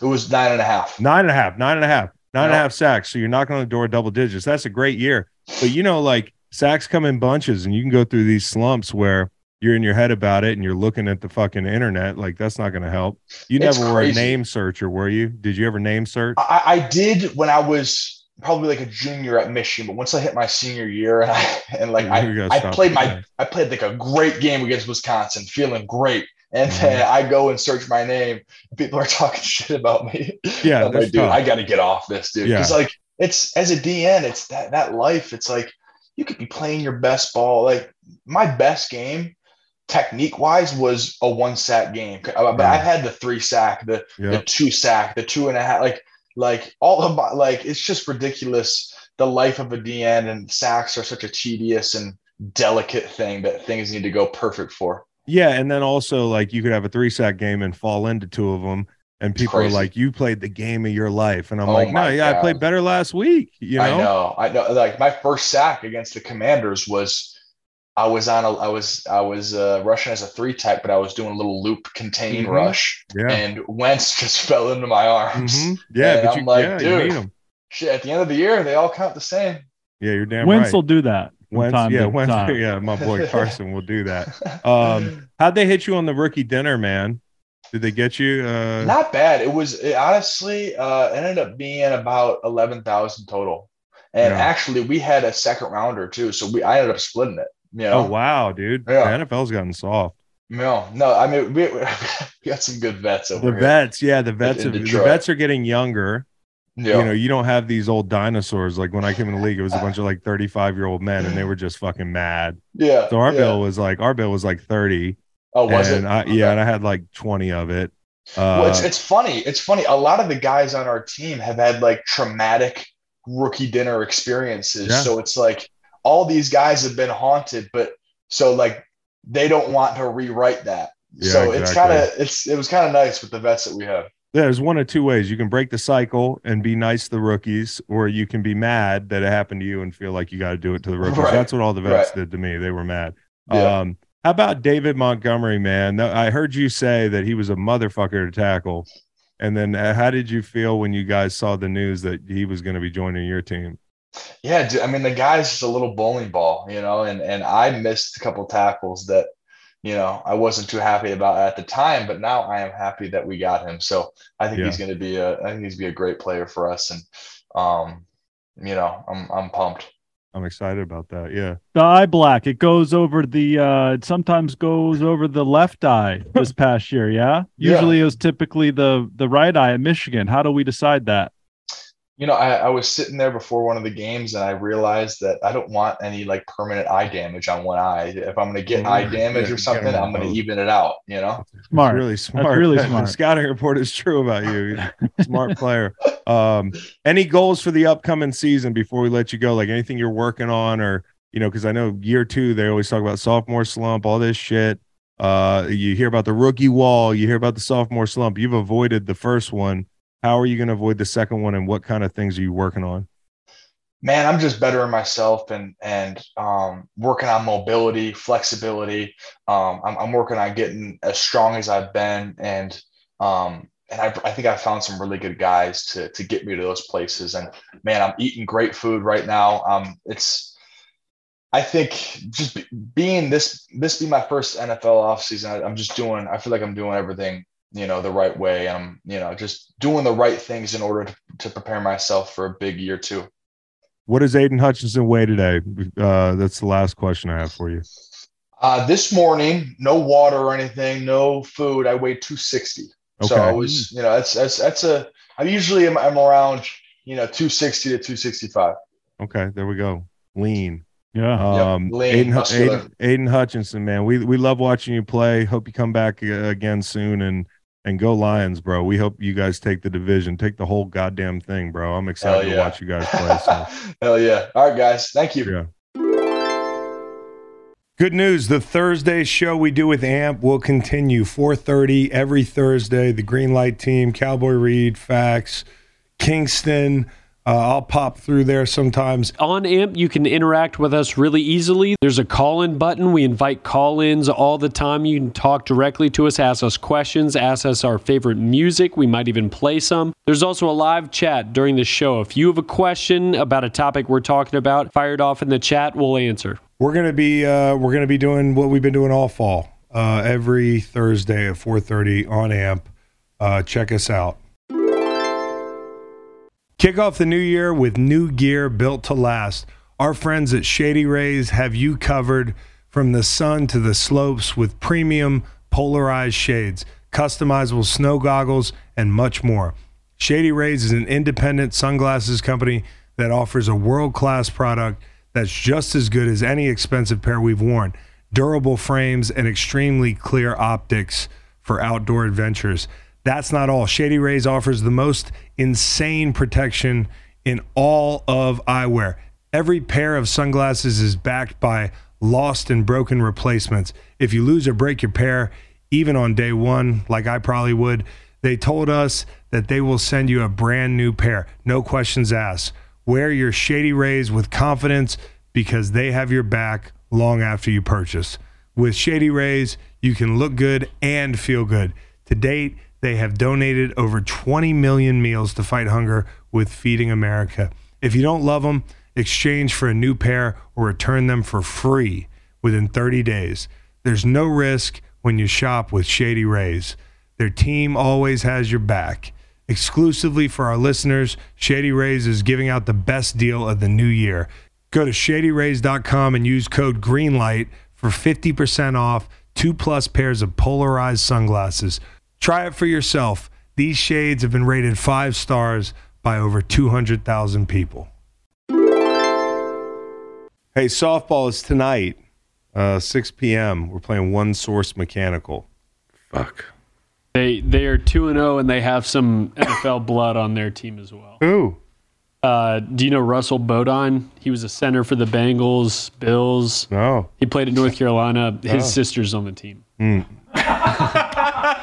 It was nine and a half. Nine and a half, nine and a half, nine and a half sacks. So you're knocking on the door double digits. That's a great year. But you know, like sacks come in bunches, and you can go through these slumps where you're in your head about it and you're looking at the fucking internet. Like that's not going to help. You It's never were a name searcher, were you? Did you ever name search? I, I did when I was probably like a junior at Michigan, but once I hit my senior year and I and like I, I played my. I played like a great game against Wisconsin, feeling great. And then I go and search my name. People are talking shit about me. Yeah, I'm like, dude, tough. I got to get off this, dude. Yeah. Because like it's as a DN, it's that that life. It's like you could be playing your best ball. Like my best game, technique wise, was a one sack game. But Yeah. I've had the three sack, the the two sack, the two and a half, like like all of my like it's just ridiculous. The life of a DN and sacks are such a tedious and delicate thing that things need to go perfect for. Yeah, and then also like you could have a three sack game and fall into two of them, and people are like, "You played the game of your life," and I'm Oh like, "No, my yeah, I played better last week." You know? I know, I know. Like my first sack against the Commanders was, I was on a, I was, I was uh, rushing as a three tech, but I was doing a little loop contain Mhm. rush, Yeah. and Wentz just fell into my arms. Mhm. Yeah, And but I'm you, like, yeah, dude, need 'em. Shit, at the end of the year, they all count the same. Yeah, you're damn Wentz right. will do that. From time yeah, to time. yeah, my boy Carson will do that. Um, how'd they hit you on the rookie dinner, man? Did they get you? Uh, Not bad. It was it honestly uh, ended up being about eleven thousand total, And Yeah. actually, we had a second rounder too, so we I ended up splitting it. You know? Oh wow, dude. Yeah. The NFL's gotten soft. No, no. I mean, we, we got some good vets over there. The here. vets, yeah, the vets, in have, the vets are getting younger. Yeah. You know, you don't have these old dinosaurs. Like when I came in the league, it was a bunch of like 35 year old men, and they were just fucking mad. yeah. So our yeah. bill was like our bill was like 30, Oh, was and it? I, Okay. yeah, and I had like 20 of it. Uh, well, it's it's funny. It's funny. A lot of the guys on our team have had like traumatic rookie dinner experiences. Yeah. So it's like all these guys have been haunted, but so like they don't want to rewrite that. Yeah, so it's kind of it's it was kind of nice with the vets that we have. Yeah, there's one of two ways. You can break the cycle and be nice to the rookies, or you can be mad that it happened to you and feel like you got to do it to the rookies. Right. That's what all the vets Right. did to me. They were mad. Yeah. Um, how about David Montgomery, man? I heard you say that he was a motherfucker to tackle. And then uh, how did you feel when you guys saw the news that he was going to be joining your team? Yeah, dude, I mean the guy's just a little bowling ball, you know, and and I missed a couple tackles that, you know, I wasn't too happy about at the time, but now I am happy that we got him. So I think Yeah. he's going to be a I think he's be a great player for us, and um, you know, I'm I'm pumped. I'm excited about that. Yeah. The eye black, it goes over the uh it sometimes goes over the left eye this past year, yeah? Yeah. Usually it was typically the the right eye at Michigan. How do we decide that? You know, I, I was sitting there before one of the games, and I realized that I don't want any like permanent eye damage on one eye. If I'm going to get Yeah, eye damage you or something, I'm going to even it out. You know. Smart. Really smart. really the scouting report is true about you. smart player. Um, any goals for the upcoming season before we let you go? Like anything you're working on, or you know, because I know year two they always talk about sophomore slump, all this shit. Uh, you hear about the rookie wall, you hear about the sophomore slump. You've avoided the first one. How are you going to avoid the second one, and what kind of things are you working on? man, I'm just bettering myself and and um, working on mobility, flexibility. Um, I'm, I'm working on getting as strong as I've been, and um, and I, I think I found some really good guys to to get me to those places. And man, I'm eating great food right now. Um, it's I think just be, being this this be my first NFL offseason, I, I'm just doing. I feel like I'm doing everything you know the right way. and I'm you know just doing the right things in order to, to prepare myself for a big year too. What does Aidan Hutchinson weigh today? Uh, that's the last question I have for you. Uh, this morning, no water or anything, no food. I weighed 260. Okay. So I was, you know, that's that's that's a. I usually am I'm around, you know, 260 to 265. Okay, there we go. Lean. Yeah. Um, lean, Aidan, Aidan, Aidan Hutchinson, man, we we love watching you play. Hope you come back uh, again soon and and go Lions, bro. We hope you guys take the division, take the whole goddamn thing, bro. I'm excited to watch you guys play. So. Hell yeah! All right, guys. Thank you. Yeah. Good news. The Thursday show we do with AMP will continue 4:30 every Thursday. The Green Light team, Cowboy Reed, Fax, Kingston. Uh, I'll pop through there sometimes. On AMP, you can interact with us really easily. There's a call in button. We invite call ins all the time. You can talk directly to us, ask us questions, ask us our favorite music. We might even play some. There's also a live chat during the show. If you have a question about a topic we're talking about, fire it off in the chat. We'll answer. We're gonna be uh, we're gonna be doing what we've been doing all fall. Uh, every Thursday at 4:30 on AMP. Uh, check us out. Kick off the new year with new gear built to last. Our friends at Shady Rays have you covered from the sun to the slopes with premium polarized shades, customizable snow goggles, and much more. Shady Rays is an independent sunglasses company that offers a world class product that's just as good as any expensive pair we've worn. Durable frames and extremely clear optics for outdoor adventures. That's not all. Shady Rays offers the most insane protection in all of eyewear. Every pair of sunglasses is backed by lost and broken replacements. If you lose or break your pair, even on day one, like I probably would, they told us that they will send you a brand new pair. No questions asked. Wear your Shady Rays with confidence because they have your back long after you purchase. With Shady Rays, you can look good and feel good. To date, they have donated over 20 million meals to fight hunger with Feeding America. If you don't love them, exchange for a new pair or return them for free within 30 days. There's no risk when you shop with Shady Rays. Their team always has your back. Exclusively for our listeners, Shady Rays is giving out the best deal of the new year. Go to shadyrays.com and use code GREENLIGHT for 50% off two plus pairs of polarized sunglasses. Try it for yourself. These shades have been rated five stars by over 200,000 people. Hey, softball is tonight, uh, 6 p.m. We're playing One Source Mechanical. Fuck. They they are two and zero, and they have some NFL blood on their team as well. Who? Uh, do you know Russell Bodine? He was a center for the Bengals, Bills. No. He played at North Carolina. His Oh. sister's on the team.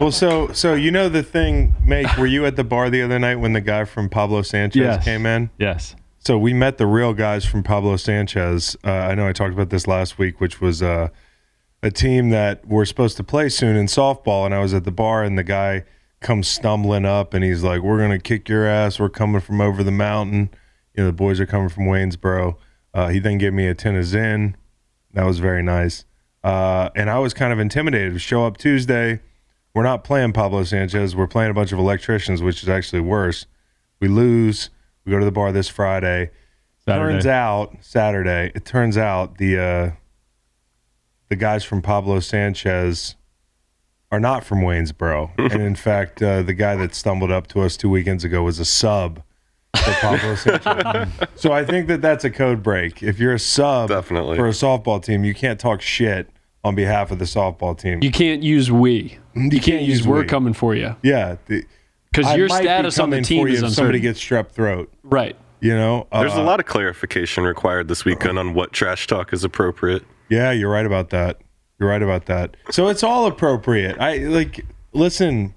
Well, so so you know the thing, Make. Were you at the bar the other night when the guy from Pablo Sanchez Yes. came in? Yes. So we met the real guys from Pablo Sanchez. Uh, I know I talked about this last week, which was uh, a team that we're supposed to play soon in softball. And I was at the bar, and the guy comes stumbling up, and he's like, "We're gonna kick your ass. We're coming from over the mountain. You know, the boys are coming from Waynesboro." Uh, he then gave me a tin of Zyn. That was very nice. Uh, and I was kind of intimidated. Show up Tuesday. We're not playing Pablo Sanchez. We're playing a bunch of electricians, which is actually worse. We lose. We go to the bar this Friday. Saturday. Turns out Saturday. It turns out the uh, the guys from Pablo Sanchez are not from Waynesboro, and in fact, uh, the guy that stumbled up to us two weekends ago was a sub for Pablo Sanchez. so I think that that's a code break. If you're a sub Definitely. for a softball team, you can't talk shit on behalf of the softball team. You can't use we. You, can't can't use use we're we. coming for you yeah, because your might be status on the team for you is if somebody gets strep throat. right. You know, There's Uh, a lot of clarification required this weekend on what trash talk is appropriate. Yeah, you're right about that. You're right about that. So it's all appropriate. I like listen,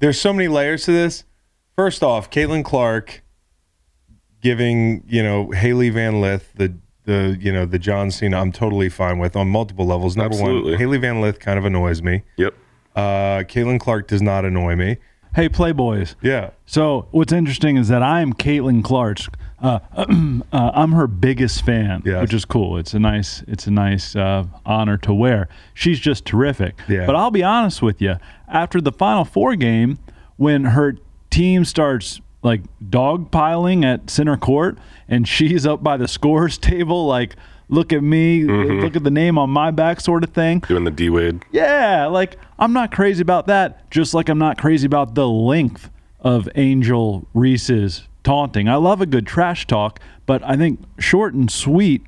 there's so many layers to this. First off, Caitlin Clark giving, you know, Hailey Van Lith the the you know, the John Cena I'm totally fine with on multiple levels. Number Absolutely. one, Hailey Van Lith kind of annoys me. Yep. Uh Caitlin Clark does not annoy me. Hey, Playboys. Yeah. So what's interesting is that I'm Caitlin Clark's. Uh, uh, I'm her biggest fan, Yes. which is cool. It's a nice, it's a nice uh, honor to wear. She's just terrific. Yeah. But I'll be honest with you. After the Final Four game, when her team starts like dog piling at center court, and she's up by the scores table, like, look at me, mm-hmm. look at the name on my back, sort of thing. Doing the D Wade. Yeah, like I'm not crazy about that, just like I'm not crazy about the length of Angel Reese's taunting. I love a good trash talk, but I think short and sweet,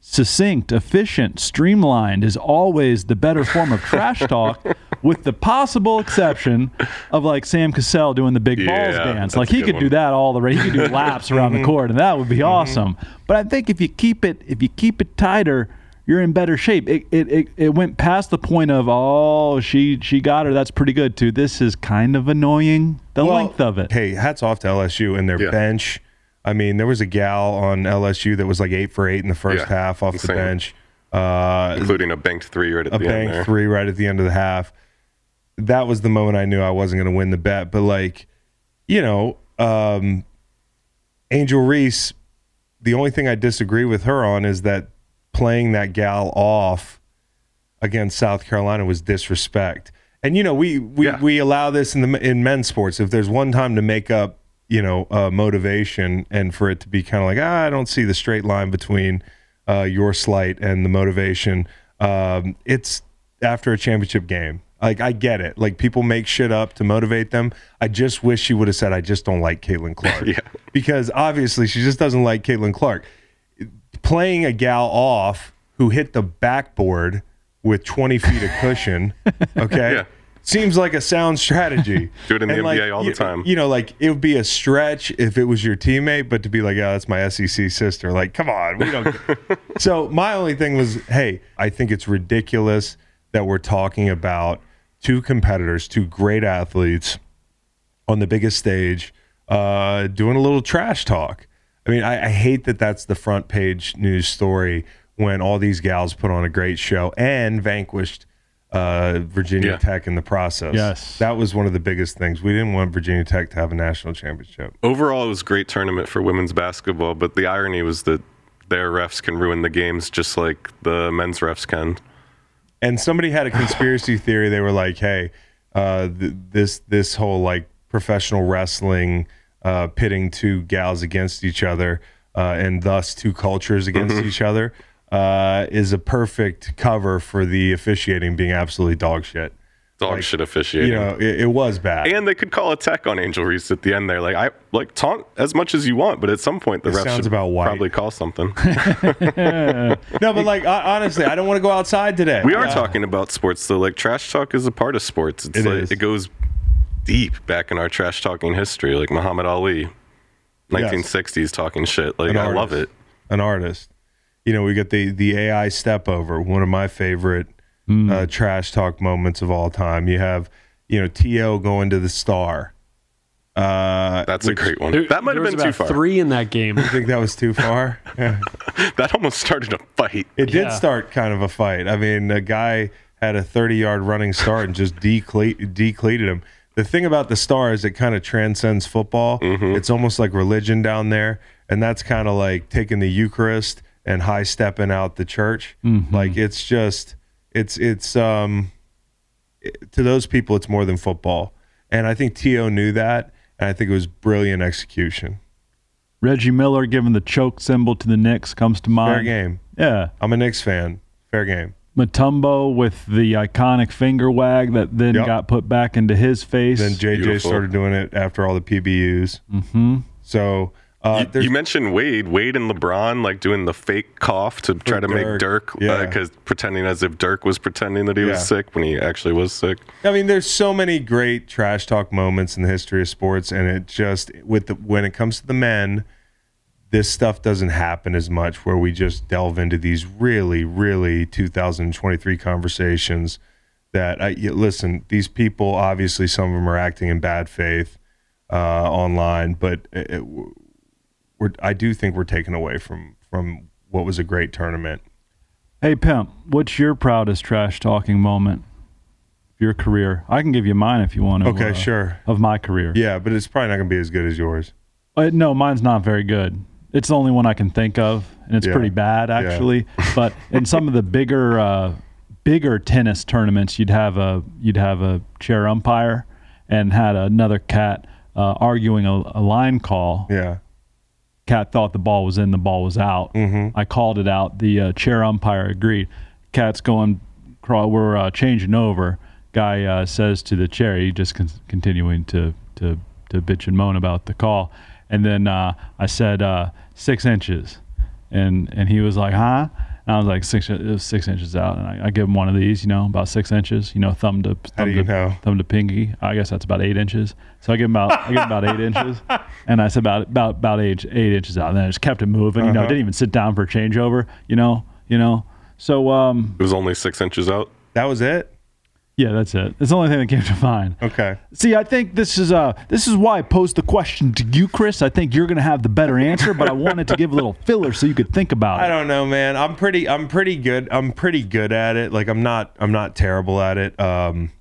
succinct, efficient, streamlined is always the better form of trash talk, with the possible exception of like Sam Cassell doing the big balls dance. Like he good could do that all the way. He could do laps around the court, and that would be awesome. But I think if you keep it, if you keep it tighter, you're in better shape. It, it, it, it went past the point of oh she she got her that's pretty good too. this is kind of annoying the Well, length of it. Hey, hats off to LSU and their Yeah. bench. I mean, there was a gal on LSU that was like eight for eight in the first Yeah, half off the bench. Uh, including a banked three right at a the end bank there. three right at the end of the half. That was the moment I knew I wasn't going to win the bet. But like, you know, um, Angel Reese, the only thing I disagree with her on is that playing that gal off against South Carolina was disrespect. And you know, we we, Yeah. we allow this in the in men's sports. If there's one time to make up, you know, uh, motivation and for it to be kind of like, ah, I don't see the straight line between uh, your slight and the motivation. Um, it's after a championship game. Like I get it. Like people make shit up to motivate them. I just wish she would have said, "I just don't like Caitlin Clark," Yeah. because obviously she just doesn't like Caitlin Clark playing a gal off who hit the backboard with 20 feet of cushion, okay, Yeah. seems like a sound strategy. Do it in the And, NBA all the time. You know, like it would be a stretch if it was your teammate, but to be like, yeah, that's my SEC sister. Like, come on, we don't. so my only thing was, hey, I think it's ridiculous that we're talking about two competitors, two great athletes on the biggest stage, uh, doing a little trash talk. I mean, I, I hate that that's the front page news story when all these gals put on a great show and vanquished uh, Virginia Yeah. Tech in the process. Yes. that was one of the biggest things. We didn't want Virginia Tech to have a national championship. Overall, it was a great tournament for women's basketball, but the irony was that their refs can ruin the games just like the men's refs can. And somebody had a conspiracy theory. They were like, "Hey, uh, th- this this whole like professional wrestling uh, pitting two gals against each other, uh, and thus two cultures against each other, uh, is a perfect cover for the officiating being absolutely dog shit." Dog shit officiating. You know, it, it was bad. and they could call a tech on Angel Reese at the end there. Like I like taunt as much as you want, but at some point the It ref should about white. probably call something. no, but like hon- honestly, I don't want to go outside today. we are Uh, talking about sports though. Like trash talk is a part of sports. It's It like is. it goes deep back in our trash talking history. Like Muhammad Ali, 1960s talking shit. Like An I love it. an artist. You know, we got the the AI step over, one of my favorite Hmm. uh, trash talk moments of all time. You have, you know, To going to the star. Uh, That's a great one. There- that might have was been too far. Three in that game. I think that was too far. Yeah. That almost started a fight. It Yeah. did start kind of a fight. I mean, a guy had a 30 yard running start and just decleat, decleated him. The thing about the star is it kind of transcends football. It's almost like religion down there. And that's kind of like taking the Eucharist and high stepping out the church. Like it's just, it's, it's, um, to those people, it's more than football. And I think T.O. knew that. And I think it was brilliant execution. Reggie Miller giving the choke symbol to the Knicks comes to mind. Fair game. Yeah. I'm a Knicks fan. Fair game. Mutombo with the iconic finger wag that then Yep. got put back into his face. Then JJ Beautiful. started doing it after all the PBUs. Mm-hmm. So uh, You, you mentioned Wade, Wade and LeBron like doing the fake cough to try to make Dirk. Dirk, Yeah. because pretending as if Dirk was pretending that he Yeah. was sick when he actually was sick. I mean, there's so many great trash talk moments in the history of sports, and it just with the when it comes to the men, this stuff doesn't happen as much. Where we just delve into these really, really 2023 conversations. That I listen, these people obviously some of them are acting in bad faith uh, online, but it, it- we're, I do think we're taken away from from what was a great tournament. hey, Pimp, what's your proudest trash talking moment of your career? I can give you mine if you want to. Okay, uh, sure. Of my career. Yeah, but it's probably not going to be as good as yours. Uh, no, mine's not very good. It's the only one I can think of, and it's Yeah. pretty bad actually. but in some of the bigger, uh, bigger tennis tournaments, you'd have a you'd have a chair umpire, and had another cat uh, arguing a, a line call. Yeah. Cat thought the ball was in, the ball was out. Mm-hmm. I called it out. The uh, chair umpire agreed. Cat's going, crawl, we're uh, changing over. Guy uh, says to the chair, he just con- continuing to, to, to bitch and moan about the call. And then uh, I said, uh, six inches. And, and he was like, huh? And I was like, six, it was six inches out. And I, I give him one of these, you know, about six inches, you know, thumb to, How thumb do you to, know? thumb to pinky. I guess that's about eight inches. So I give him about I give him about eight inches, and I said about about about eight eight inches out. And then I just kept it moving. You know, Uh-huh. didn't even sit down for a changeover. You know, you know. So um, It was only six inches out. That was it. Yeah, that's it. It's the only thing that came to mind. Okay. See, I think this is uh this is why I posed the question to you, Chris. I think you're gonna have the better answer, but I wanted to give a little filler so you could think about it. I don't know, man. I'm pretty. I'm pretty good. I'm pretty good at it. Like I'm not. I'm not terrible at it. Um,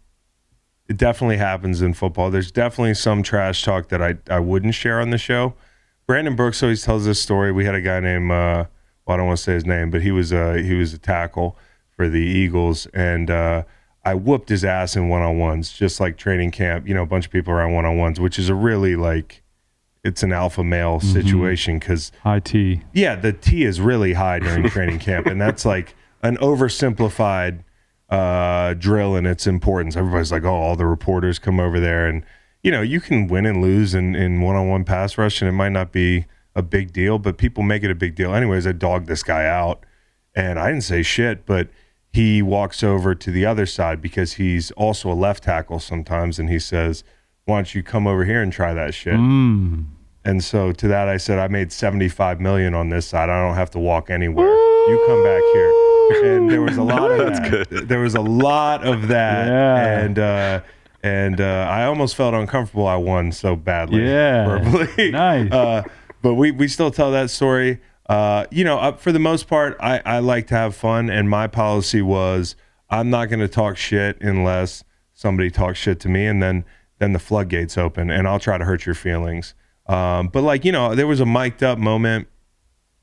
it definitely happens in football. There's definitely some trash talk that I I wouldn't share on the show. Brandon Brooks always tells this story. We had a guy named. Uh, well, I don't want to say his name, but he was uh he was a tackle for the Eagles, and uh, I whooped his ass in one on ones, just like training camp. You know, a bunch of people around one on ones, which is a really like. It's an alpha male situation because High T. yeah, the T is really high during training camp, and that's like an oversimplified uh, drill in its importance. Everybody's like, "Oh, all the reporters come over there," and you know, you can win and lose in in one on one pass rush, and it might not be a big deal, but people make it a big deal. Anyways, I dogged this guy out, and I didn't say shit, but he walks over to the other side because he's also a left tackle sometimes, and he says, "Why don't you come over here and try that shit?" And so to that, I said, I made 75 million on this side. I don't have to walk anywhere. You come back here. And there was a lot of that. There was a lot of that. Yeah. And, uh, and uh, I almost felt uncomfortable. I won so badly. Yeah. Verbally. Nice. Uh, but we, we still tell that story. Uh, you know, uh, for the most part, I, I like to have fun. And my policy was I'm not going to talk shit unless somebody talks shit to me. And then, then the floodgates open and I'll try to hurt your feelings. Um, but like, you know, there was a mic'd up moment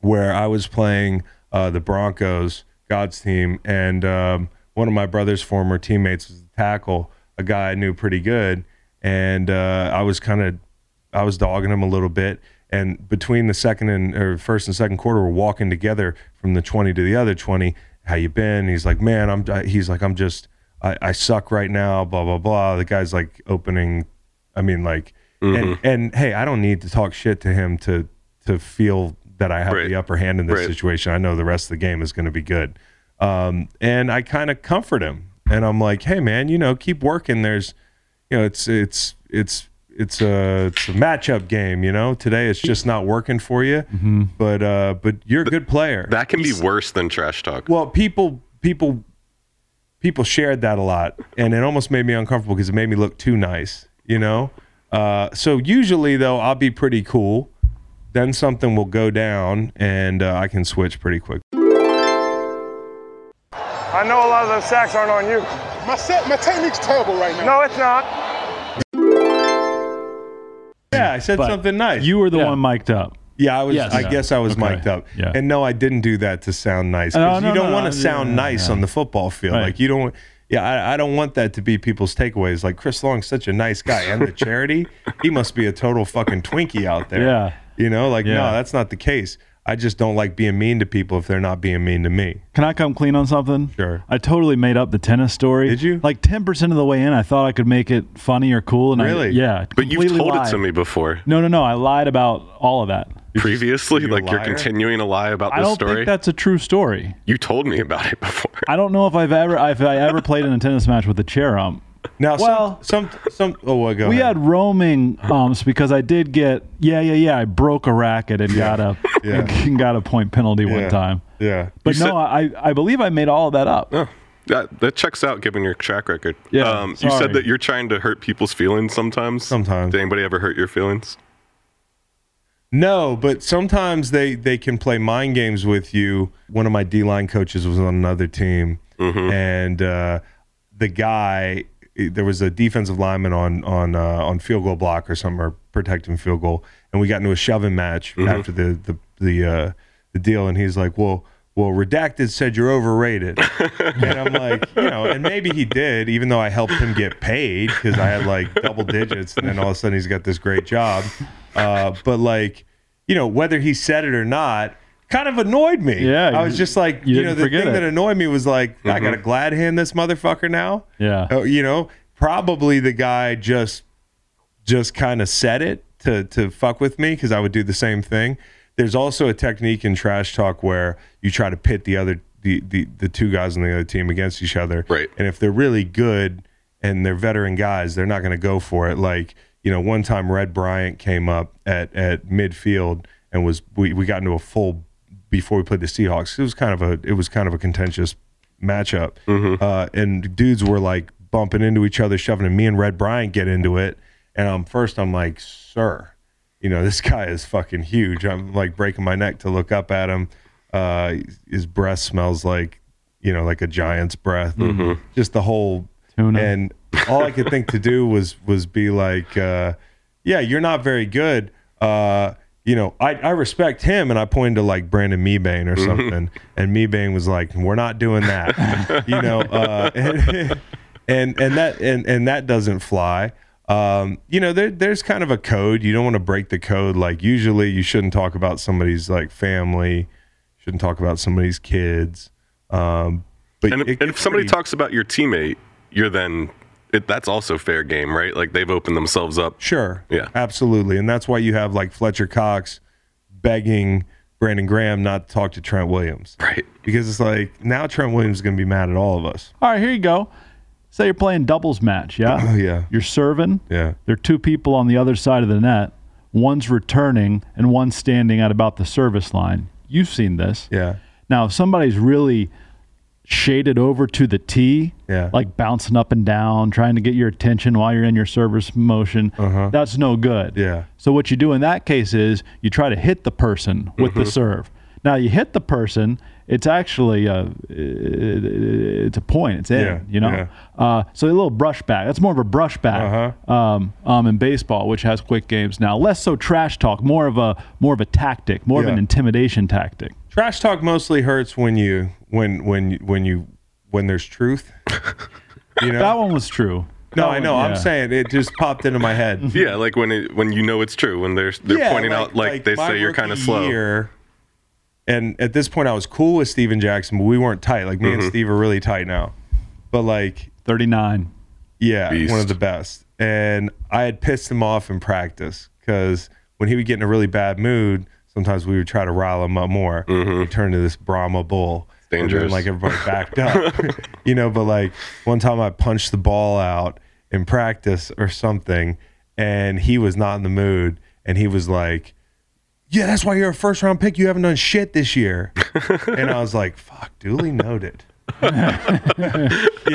where I was playing uh, the Broncos, God's team, and um, one of my brother's former teammates was a tackle, a guy I knew pretty good, and uh, I was kind of I was dogging him a little bit. And between the second and or first and second quarter, we're walking together from the twenty to the other twenty. How you been? He's like, man, I'm. He's like, I'm just. I, I suck right now. Blah blah blah. The guy's like opening. I mean, like, and and hey, I don't need to talk shit to him to to feel that I have Right. the upper hand in this Right. situation. I know the rest of the game is going to be good. Um, and I kind of comfort him, and I'm like, hey man, you know, keep working. There's, you know, it's it's it's it's a it's a matchup game. You know, today it's just not working for you. But uh, but you're a good player. That can be worse than trash talk. Well, people people people shared that a lot, and it almost made me uncomfortable because it made me look too nice, you know. Uh, so usually though, I'll be pretty cool. Then something will go down, and uh, I can switch pretty quick. I know a lot of those sacks aren't on you. My set, my technique's terrible right now. No, it's not. Yeah, I said But something nice. You were the Yeah. one mic'd up. yeah, I was. Yes. I Yeah. guess I was Okay. mic'd up. Yeah. And no, I didn't do that to sound nice. Uh, 'cause No, you don't no, want no, to sound yeah, nice yeah. on the football field. Right. Like you don't. Yeah, I, I don't want that to be people's takeaways. Like Chris Long's such a nice guy, and the charity, he must be a total fucking Twinkie out there. Yeah. You know, like no, that's not the case. I just don't like being mean to people if they're not being mean to me. Can I come clean on something? Sure. I totally made up the tennis story. Did you? Like ten percent of the way in, I thought I could make it funny or cool, and I- Really? yeah. But you've told lied. it to me before. No, no, no. I lied about all of that. Previously, you a like you're continuing to lie about I this don't story. think that's a true story. you told me about it before. I don't know if I've ever if I ever played in a tennis match with a chair ump. Now, Well- some, some, some. Oh, well, go We ahead. had roaming umps because I did get yeah yeah yeah I broke a racket and got a Yeah. and got a point penalty yeah. one time. Yeah. But You no, I I believe I made all of that up. Oh, that, that checks out given your track record. Yeah, Um, you said that you're trying to hurt people's feelings sometimes. Sometimes. Did anybody ever hurt your feelings? No, but sometimes they they can play mind games with you. One of my D line coaches was on another team, and uh, the guy there was a defensive lineman on on uh, on field goal block or something or protecting field goal, and we got into a shoving match after the the the uh, the deal, and he's like, well. Well, redacted said you're overrated, and I'm like, you know, and maybe he did, even though I helped him get paid because I had like double digits, and then all of a sudden he's got this great job. Uh, but like, you know, whether he said it or not, kind of annoyed me. Yeah, I was you- just like, you you, know, didn't the forget thing it. that annoyed me was like, I got to glad hand this motherfucker now. Yeah. Uh, you know, probably the guy just just kind of said it to to fuck with me because I would do the same thing. There's also a technique in trash talk where you try to pit the other the the, the two guys on the other team against each other. Right. And if they're really good and they're veteran guys, they're not going to go for it. Like you know, one time Red Bryant came up at at midfield and was we, we got into a full before we played the Seahawks. It was kind of a it was kind of a contentious matchup, uh, and dudes were like bumping into each other, shoving, and me and Red Bryant get into it. And um, first I'm like, sir, you know this guy is fucking huge. I'm like breaking my neck to look up at him. Uh, his breath smells like you know like a giant's breath. Just the whole Tuna. and all I could think to do was was be like, uh, yeah, you're not very good. Uh, you know, I, I respect him, and I pointed to like Brandon Mebane or something, and Meebane was like, "We're not doing that," you know, uh, and, and and that and and that doesn't fly. Um, you know, there, there's kind of a code. You don't want to break the code. Like usually, you shouldn't talk about somebody's like family, shouldn't talk about somebody's kids. Um, but And it and if somebody pretty- talks about your teammate, you're then it, that's also fair game, right? Like they've opened themselves up. Sure. Yeah. Absolutely. And that's why you have like Fletcher Cox begging Brandon Graham not to talk to Trent Williams. Right. Because it's like now Trent Williams is going to be mad at all of us. All right, here you go. Say you're playing doubles match, yeah? Oh, yeah. You're serving. Yeah. There are two people on the other side of the net. One's returning and one's standing at about the service line. You've seen this. Yeah. Now, if somebody's really shaded over to the tee, Yeah. like bouncing up and down, trying to get your attention while you're in your service motion, that's no good. Uh-huh. Yeah. So what you do in that case is you try to hit the person with Mm-hmm. the serve. Now you hit the person, it's actually a, it's a point. It's in. Yeah, You know. yeah. Uh, so a little brush back. That's more of a brush back Uh-huh. um, um, in baseball, which has quick games now. Less so trash talk. More of a more of a tactic. More of an intimidation tactic. Trash talk mostly hurts when you when when when you when there's truth. You know? That one was true. no, That I one- know. I'm saying it just popped into my head. Yeah, like when it, when you know it's true when they're they're Yeah, pointing out like, they say you're kind of slow. year, and at this point, I was cool with Steven Jackson, but we weren't tight. Like me Mm-hmm. and Steve are really tight now. But like, 39. yeah, Beast. one of the best. And I had pissed him off in practice because when he would get in a really bad mood, sometimes we would try to rile him up more. He'd turn to this Brahma bull. And then, dangerous. like everybody backed up, you know. But like one time, I punched the ball out in practice or something, and he was not in the mood, and he was like, "Yeah, that's why you're a first round pick. You haven't done shit this year." and I was like, "Fuck, duly noted." you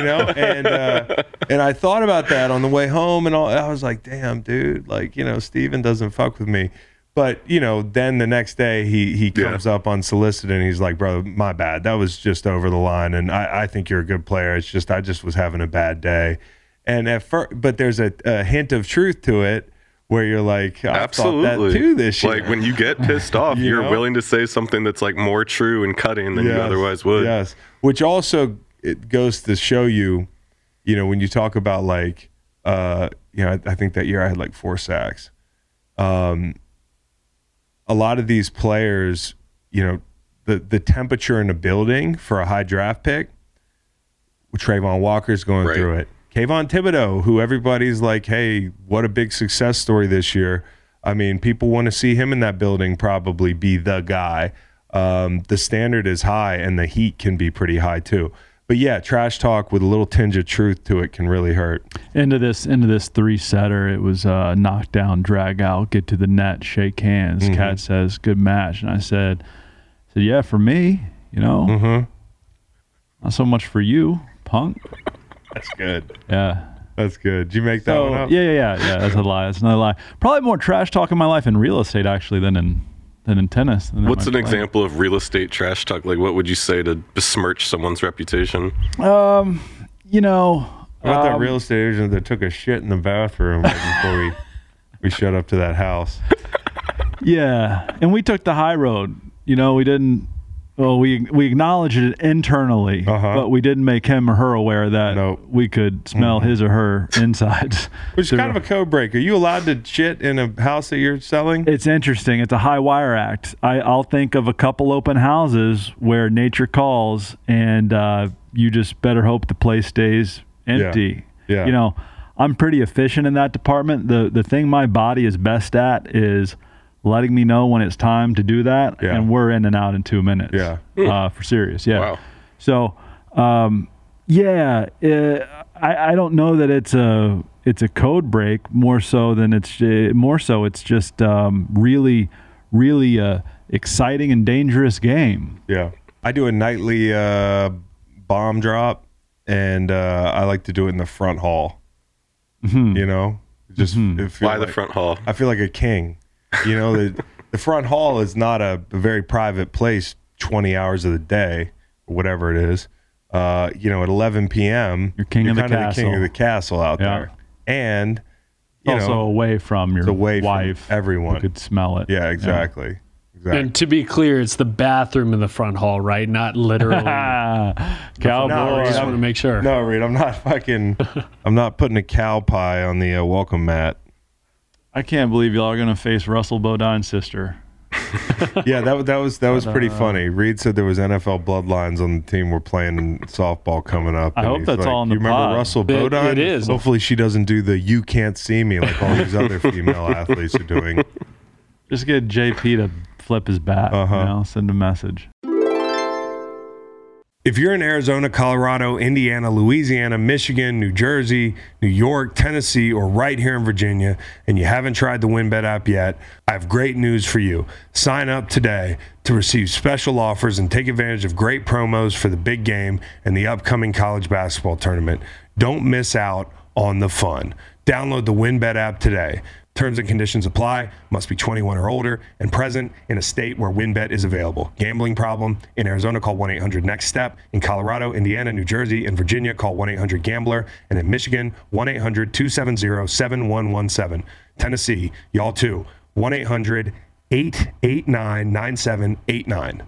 know, and uh, and I thought about that on the way home, and all. I was like, "Damn, dude, like you know, Steven doesn't fuck with me." But you know, then the next day he he Yeah. comes up unsolicited and he's like, "Bro, my bad. That was just over the line, and I, I think you're a good player. It's just I just was having a bad day." And at first, but there's a, a hint of truth to it where you're like, I Absolutely. that too this year. Like when you get pissed off, You are willing to say something that's like more true and cutting than you otherwise would. Yes, which also it goes to show you, you know, when you talk about like, uh, you know, I, I think that year I had like four sacks. Um, a lot of these players, you know, the the temperature in the building for a high draft pick. Travon Walker's going Right. through it. Kayvon Thibodeaux, who everybody's like, hey, what a big success story this year. I mean, people want to see him in that building probably be the guy. Um, the standard is high and the heat can be pretty high too. But yeah, trash talk with a little tinge of truth to it can really hurt. Into this into this three setter, it was uh, knock down, drag out, get to the net, shake hands. Mm-hmm. Cat says, "Good match," and I said, "I said yeah, for me, you know, Mm-hmm. not so much for you, punk." That's good. Yeah. That's good. Did you make that So, one up? yeah, yeah, yeah, yeah. That's a lie. That's another lie. Probably more trash talk in my life in real estate actually than in than in tennis. than What's an play. example of real estate trash talk? Like, what would you say to besmirch someone's reputation? Um, you know, How about that um, real estate agent that took a shit in the bathroom right before we, we showed up to that house? Yeah, and we took the high road. You know, we didn't. Well, we we acknowledged it internally, Uh-huh. but we didn't make him or her aware that Nope. we could smell his or her insides. Which is kind of a code break. Are you allowed to shit in a house that you're selling? It's interesting. It's a high wire act. I, I'll think of a couple open houses where nature calls, and uh, you just better hope the place stays empty. Yeah. Yeah. You know, I'm pretty efficient in that department. The the thing my body is best at is letting me know when it's time to do that, Yeah. and we're in and out in two minutes. Yeah. Uh, for serious. Yeah. Wow. So, um, yeah, uh, I, I don't know that it's a it's a code break more so than it's uh, more so it's just um, really really a exciting and dangerous game. Yeah. I do a nightly uh, bomb drop, and uh, I like to do it in the front hall. You know, just it feel Why the front hall? I feel like a king. You know, the the front hall is not a, a very private place. Twenty hours of the day, or whatever it is. Uh, you know, at 11 p.m., You're king of the kind of the king of the castle out Yeah. there, and you also know, away from your it's away from wife, everyone. who could smell it. yeah, exactly, exactly. And to be clear, it's the bathroom in the front hall, right? Not literally. I cowboy. just want to make sure. No, Reed, I'm not fucking. I'm not putting a cow pie on the uh, welcome mat. I can't believe y'all are gonna face Russell Bodine's sister. Yeah, that was that was that was pretty funny. Reed said there was NFL bloodlines on the team we're playing softball coming up. I and hope he's that's like, all in the You remember pod." Russell It- Bodine? it is. Hopefully, she doesn't do the "you can't see me" like all these other female athletes are doing. Just get JP to flip his bat. Uh-huh. You know, send a message. If you're in Arizona, Colorado, Indiana, Louisiana, Michigan, New Jersey, New York, Tennessee, or right here in Virginia, and you haven't tried the WynnBET app yet, I have great news for you. Sign up today to receive special offers and take advantage of great promos for the big game and the upcoming college basketball tournament. Don't miss out on the fun. Download the WynnBET app today. Terms and conditions apply. Must be 21 or older and present in a state where WynnBET is available. Gambling problem? In Arizona, call 1 800 NEXT STEP. In Colorado, Indiana, New Jersey, and Virginia, call 1 800 GAMBLER. And in Michigan, 1 800 270 7117. Tennessee, y'all too. 1 800 889 9789.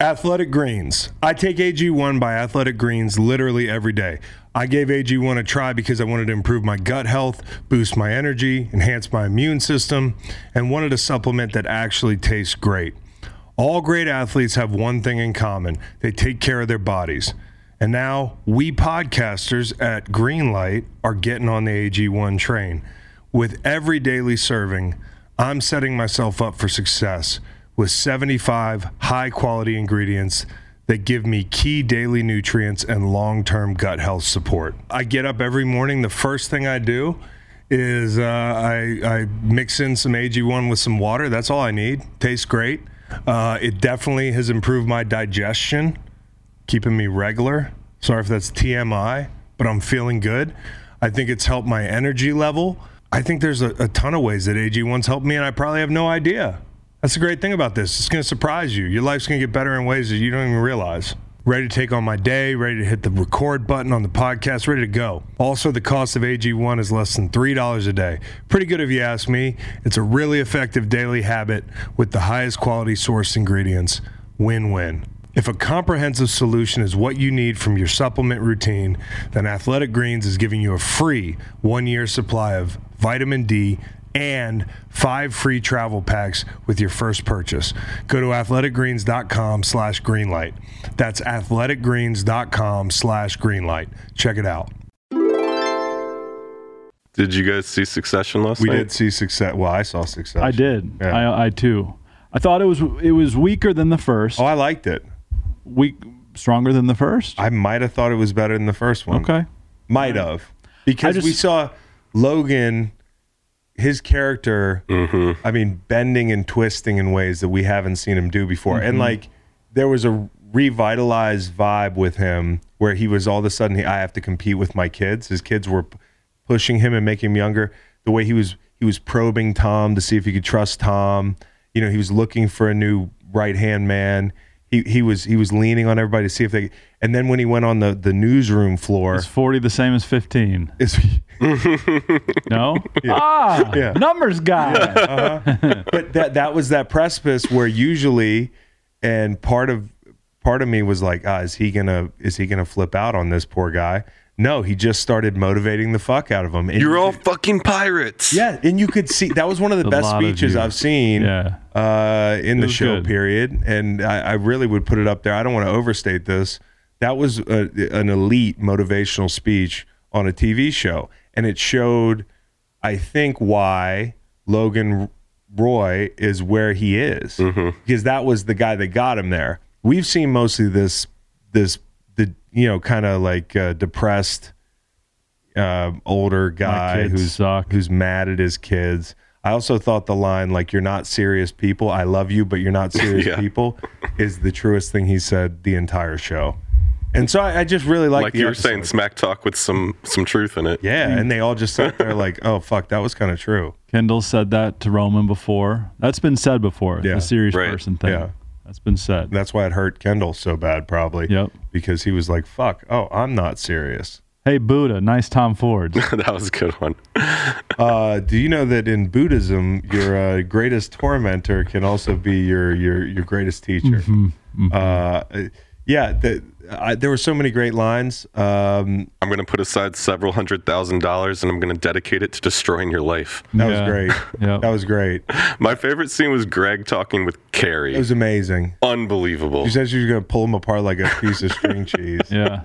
Athletic Greens. I take AG1 by Athletic Greens literally every day. I gave AG1 a try because I wanted to improve my gut health, boost my energy, enhance my immune system, and wanted a supplement that actually tastes great. All great athletes have one thing in common they take care of their bodies. And now we podcasters at Greenlight are getting on the AG1 train. With every daily serving, I'm setting myself up for success with 75 high quality ingredients that give me key daily nutrients and long term gut health support. I get up every morning, the first thing I do is uh, I, I mix in some AG1 with some water. That's all I need. Tastes great. Uh, it definitely has improved my digestion, keeping me regular. Sorry if that's TMI, but I'm feeling good. I think it's helped my energy level. I think there's a, a ton of ways that AG1's helped me, and I probably have no idea. That's the great thing about this. It's going to surprise you. Your life's going to get better in ways that you don't even realize. Ready to take on my day, ready to hit the record button on the podcast, ready to go. Also, the cost of AG1 is less than $3 a day. Pretty good if you ask me. It's a really effective daily habit with the highest quality source ingredients. Win win. If a comprehensive solution is what you need from your supplement routine, then Athletic Greens is giving you a free one year supply of vitamin D and five free travel packs with your first purchase. Go to athleticgreens.com slash greenlight. That's athleticgreens.com slash greenlight. Check it out. Did you guys see Succession last We night? We did see success. Well, I saw success. I did. Yeah. I, I too. I thought it was it was weaker than the first. Oh, I liked it. Weak, stronger than the first. I might have thought it was better than the first one. Okay. Might have. Because just- we saw Logan, his character, I mean, bending and twisting in ways that we haven't seen him do before. Mm-hmm. And like, there was a revitalized vibe with him where he was all of a sudden, I have to compete with my kids. His kids were p- pushing him and making him younger. The way he was, he was probing Tom to see if he could trust Tom. You know, he was looking for a new right hand man. He, he was he was leaning on everybody to see if they and then when he went on the, the newsroom floor Is forty the same as fifteen? is No. Ah, Yeah. numbers guy. but that that was that precipice where usually and part of part of me was like ah is he gonna is he gonna flip out on this poor guy no he just started motivating the fuck out of him and You're all could- fucking pirates. yeah and you could see that was one of the A best lot of speeches you. i've seen Yeah. uh, in the was show good. period and I, I really would put it up there i don't want to overstate this that was a, an elite motivational speech on a tv show and it showed I think why Logan Roy is where he is because that was the guy that got him there. We've seen mostly this this the you know kind of like uh, depressed uh, older guy who's suck. who's mad at his kids. I also thought the line like "You're not serious people. I love you, but you're not serious Yeah. people" is the truest thing he said the entire show. And so I, I just really liked Like the you were saying, smack talk with some some truth in it. Yeah, and they all just sat there like, "Oh fuck, that was kind of true." Kendall said that to Roman before. That's been said before. Yeah. The serious Right. person thing. Yeah. That's been said. That's why it hurt Kendall so bad, probably. Yep. Because he was like, "Fuck, oh, I'm not serious." Hey Buddha, nice Tom Ford. that was a good one. Uh, do you know that in Buddhism, your uh, greatest tormentor can also be your your your greatest teacher? Uh, yeah, the, I, there were so many great lines. Um, I'm going to put aside several hundred thousand dollars and I'm going to dedicate it to destroying your life. that Yeah. was great. Yep. That was great. My favorite scene was Greg talking with Kerry. It was amazing. Unbelievable. She said she was going to pull him apart like a piece of string cheese. Yeah.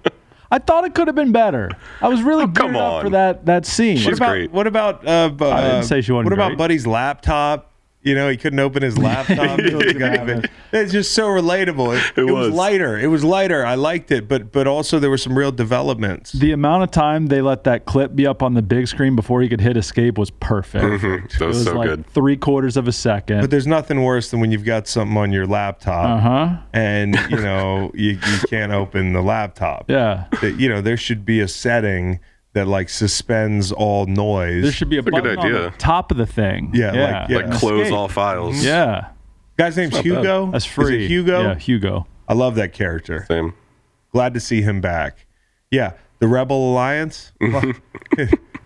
I thought it could have been better. I was really come geared up on. for that that scene. She's What about great. what about? Uh, bu- I didn't uh, say she wasn't What about great. Buddy's laptop? You know, he couldn't open his laptop. He was it. It's just so relatable. It, It it was. was. lighter. It was lighter. I liked it, but but also there were some real developments. the amount of time they let that clip be up on the big screen before he could hit escape was perfect. that It was, was so like good. three quarters of a second. But there's nothing worse than when you've got something on your laptop Uh huh. and you know you, you can't open the laptop. Yeah. That, you know there should be a setting that like suspends all noise. There should be a a good button on the idea. top of the thing. Yeah, Yeah. like- yeah. Like close Escape. all files. Yeah. Guy's name's Hugo. That's Is it free. Hugo. Yeah, Hugo. I love that character. Same. Glad to see him back. Yeah, the Rebel Alliance.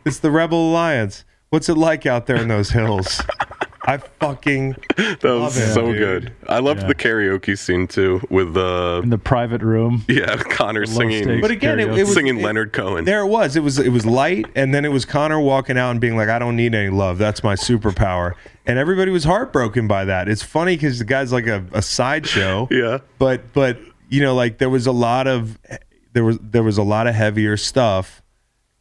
it's the Rebel Alliance. What's it like out there in those hills? I fucking That was Love it, so dude. good. I loved Yeah. the karaoke scene too with the in the private room. yeah, Connor singing. But again, it, it was singing it- Leonard Cohen. There it was. It was it was light, and then it was Connor walking out and being like, "I don't need any love. That's my superpower." And everybody was heartbroken by that. It's funny because the guy's like a, a sideshow. Yeah. But but you know, like there was a lot of there was there was a lot of heavier stuff,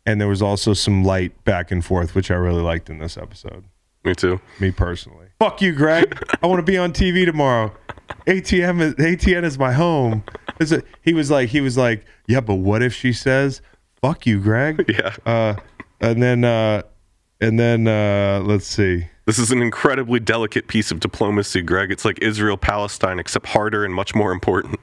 and there was also some light back and forth, which I really liked in this episode. Me too. Me personally. Fuck you, Greg. I want to be on TV tomorrow. ATM is ATN is my home. Is it, he was like he was like, yeah, but what if she says, "Fuck you, Greg"? Yeah. Uh, and then uh, and then uh, let's see. This is an incredibly delicate piece of diplomacy, Greg. It's like Israel Palestine, except harder and much more important.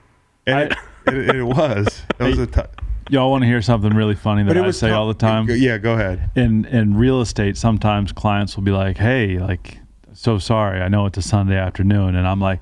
And it, it, it was. It was a t- Y'all want to hear something really funny that I say all the time? Yeah, go ahead. in in real estate sometimes clients will be like hey like so sorry i know it's a sunday afternoon and i'm like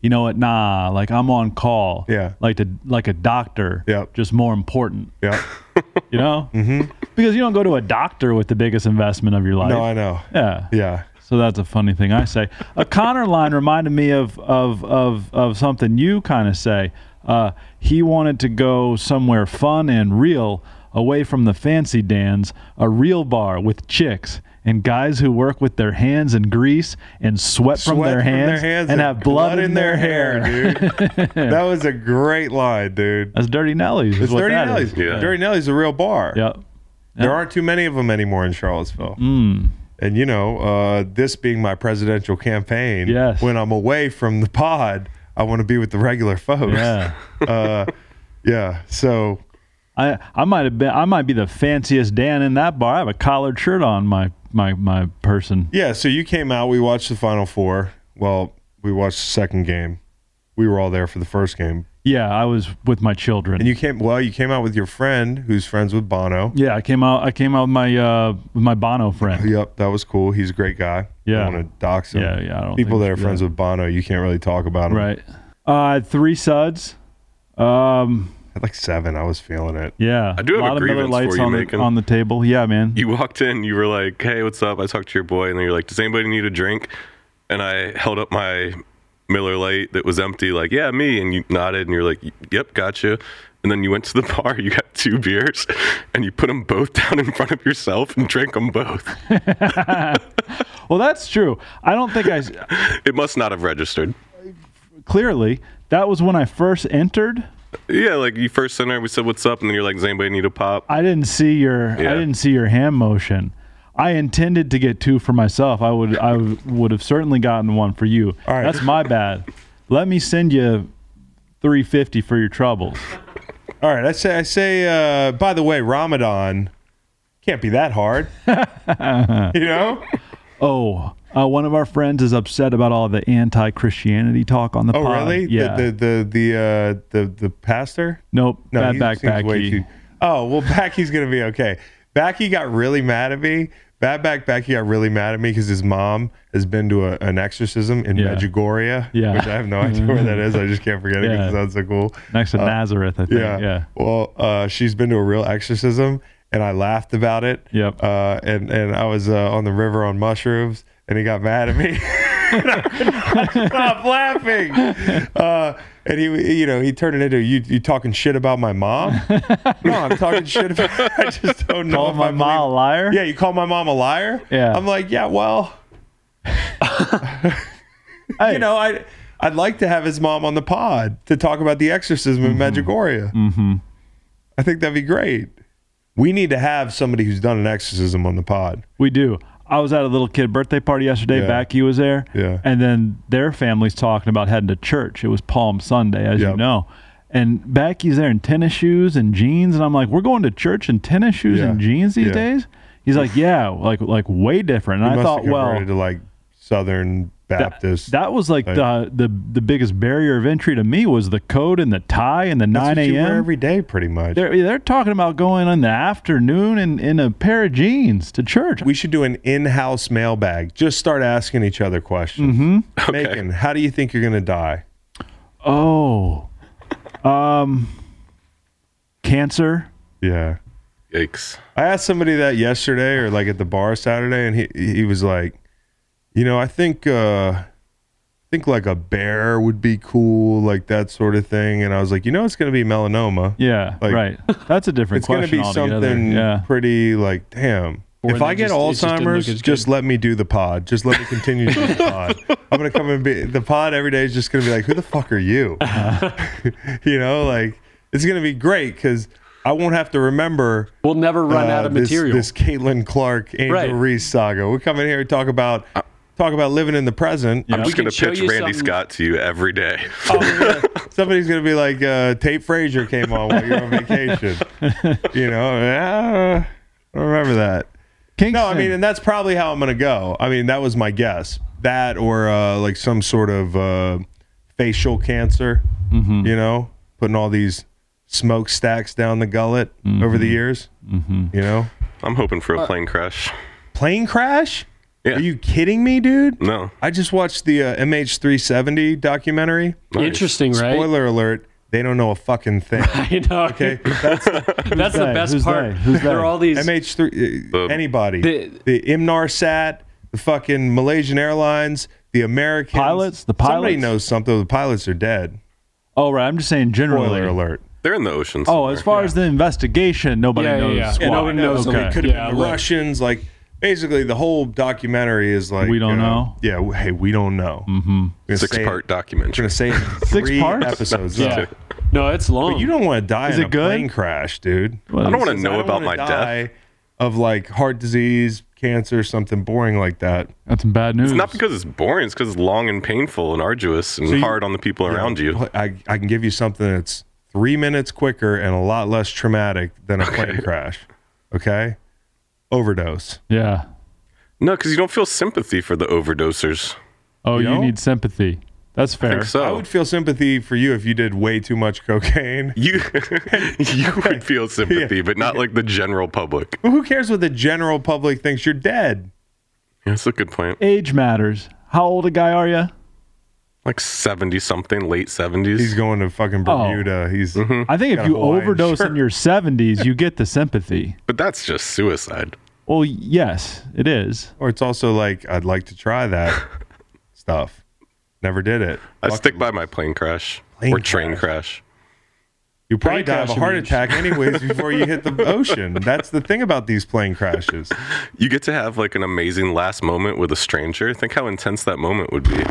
you know what nah like i'm on call Yeah. like to like a doctor Yep. just more important Yeah. you know mm-hmm. because you don't go to a doctor with the biggest investment of your life No, I know. yeah Yeah. so that's a funny thing I say. A Connor line reminded me of of of of something you kind of say. Uh, he wanted to go somewhere fun and real, away from the fancy dans, a real bar with chicks and guys who work with their hands and grease and sweat, from, Sweat their, hands and, have blood, in their, hair. dude. that was a great line, dude. That's Durty Nelly's. is It's what Durty that Nelly's. is. Yeah. Durty Nelly's a real bar. Yep. There aren't too many of them anymore in Charlottesville. Mm. And you know, uh, this being my presidential campaign, Yes. when I'm away from the pod, I want to be with the regular folks. Yeah. uh, yeah. So I I might have been I might be the fanciest Dan in that bar. I have a collared shirt on my my my person. yeah. So you came out. We watched the final four. Well, we watched the second game. We were all there for the first game, Yeah, I was with my children. and you came. Well, you came out with your friend, who's friends with Bono. yeah, I came out I came out with my uh with my Bono friend. Yep, that was cool. He's a great guy. Yeah. I want to dox him. Yeah, yeah, I don't People that are friends do with Bono, you can't really talk about him. Right. Uh three suds. Um At like seven, I was feeling it. yeah. I do have a lot of Miller Lites on the, on the table. Yeah, man. You walked in, you were like, "Hey, what's up?" I talked to your boy, and then you're like, "Does anybody need a drink?" And I held up my Miller Lite that was empty, like, "Yeah, me." And you nodded, and you're like, "Yep, gotcha." And then you went to the bar, you got two beers, and you put them both down in front of yourself and drank them both. well, that's true. I don't think I. It must not have registered. clearly that was when I first entered. Yeah, like you first her, we said, "What's up?" And then you're like, "Does anybody need a pop?" I didn't see your Yeah. I didn't see your hand motion. I intended to get two for myself. I would I would have certainly gotten one for you. All right. That's my bad. Let me send you 350 for your troubles. All right, I say, I say. Uh, by the way, Ramadan can't be that hard. you know? Oh, uh, one of our friends is upset about all the anti-Christianity talk on the Oh, pod. really? Yeah. The the the the, uh, the, the pastor? nope. bad he back too- Oh well, Backy's gonna be okay. Backy got really mad at me. Bad back Backy got really mad at me because his mom has been to a, an exorcism in Yeah. Medjugorje, Yeah. which I have no idea where that is. I just can't forget it Yeah. because it sounds so cool. Next to Nazareth, I think. Yeah. Yeah. Well, uh, she's been to a real exorcism, and I laughed about it. Yep. Uh, and and I was uh, on the river on mushrooms, and he got mad at me. And I could not Stop laughing. Uh, and he, you know, he turned it into you. You talking shit about my mom? no, I'm talking shit about. I just don't know. Call my mom a liar? Yeah, you call my mom a liar. Yeah. I'm like, yeah, well, you know, I. I'd like to have his mom on the pod to talk about the exorcism in Medjugorje. Mm-hmm. I think that'd be great. We need to have somebody who's done an exorcism on the pod. we do. I was at a little kid birthday party yesterday. Yeah. Backy was there. Yeah. And then their family's talking about heading to church. It was Palm Sunday, as you know. And Backy's there in tennis shoes and jeans, and I'm like, "We're going to church in tennis shoes Yeah. and jeans these Yeah. days." He's like, "Yeah, like like way different." And He I thought, well, to like Southern Baptist. that was like Like- the, the the biggest barrier of entry to me was the coat and the tie and the That's nine what you a.m. every day, pretty much. They're they're talking about going in the afternoon in, in a pair of jeans to church. we should do an in-house mailbag. Just start asking each other questions. Mm-hmm. Macon, how do you think you're gonna die? Oh, um, cancer. Yeah. Yikes! I asked somebody that yesterday or like at the bar Saturday, and he he was like, You know, I think uh I think like a bear would be cool, like that sort of thing. And I was like, you know, it's gonna be melanoma. Yeah, Like- right. That's a different It's gonna be altogether. something Yeah. pretty like, damn. Or if I get just- it just Alzheimer's, just, let me do the pod. Just let me continue to do the pod. I'm gonna come and be the pod every day is just gonna be like, who the fuck are you? you know, like it's gonna be great because I won't have to remember We'll never run uh, out of this, material. This Caitlin Clark, Angel Right. Reese saga. We come in here and talk about talk about living in the present. I'm just gonna pitch Randy something- Scott to you every day. Somebody's gonna be like, uh, Tate Frazier came on while you're on vacation. you know, uh, I don't remember that. Kingston. No, I mean, and that's probably how I'm gonna go. I mean, that was my guess. That or uh, like some sort of uh, facial cancer. Mm-hmm. You know, putting all these smokestacks down the gullet over the years. Mm-hmm. You know, I'm hoping for a plane crash. plane crash. Yeah. Are you kidding me, dude? No. I just watched the uh, MH370 documentary. Nice. Interesting, right? Spoiler alert: they don't know a fucking thing. I know. Okay, that's That's the they? best Who's part. they? Who's there are all these. MH3. Uh, The- anybody? The- The, Inmarsat, the fucking Malaysian Airlines, the Americans. Pilots? The pilots. Somebody knows something. The pilots are dead. oh, right. I'm just saying generally. Spoiler alert. They're in the ocean. Oh, as far as the investigation, nobody Yeah, yeah, knows. yeah. Yeah, squat. nobody knows Okay. It could have Yeah, been the right. Russians. Like basically, the whole documentary is like We don't uh, know? Yeah. Hey, we don't know. Mm-hmm. six part We're documentary. gonna say Six three parts? episodes. yeah. No, it's long. But you don't want to die Is in it a good? plane crash, dude. Well, I don't want to know about my death. Of like heart disease, cancer, something boring like that. That's some bad news. It's not because it's boring. It's because it's long and painful and arduous and So you- hard on the people around you. I, I can give you something that's three minutes quicker and a lot less traumatic than a plane crash. Okay? Overdose. yeah. No, because you don't feel sympathy for the overdosers. Oh, you, know? need sympathy. That's I fair. think so. I would feel sympathy for you if you did way too much cocaine. you you would feel sympathy, but not like the general public. But who cares what the general public thinks? You're dead. Yeah, that's a good point. Age matters. How old a guy are you? Like seventy something, late 70s. He's going to fucking Oh. Bermuda. He's mm-hmm. I think if you overdose shirt. in your 70s, you get the sympathy. But that's just suicide. Well, yes, it is. or it's also like I'd like to try that stuff. Never did it. I Fuck stick by my plane crash Plane or train crash. crash. You probably Plane die of a heart means- attack anyways before you hit the ocean. That's the thing about these plane crashes. You get to have like an amazing last moment with a stranger. Think how intense that moment would be.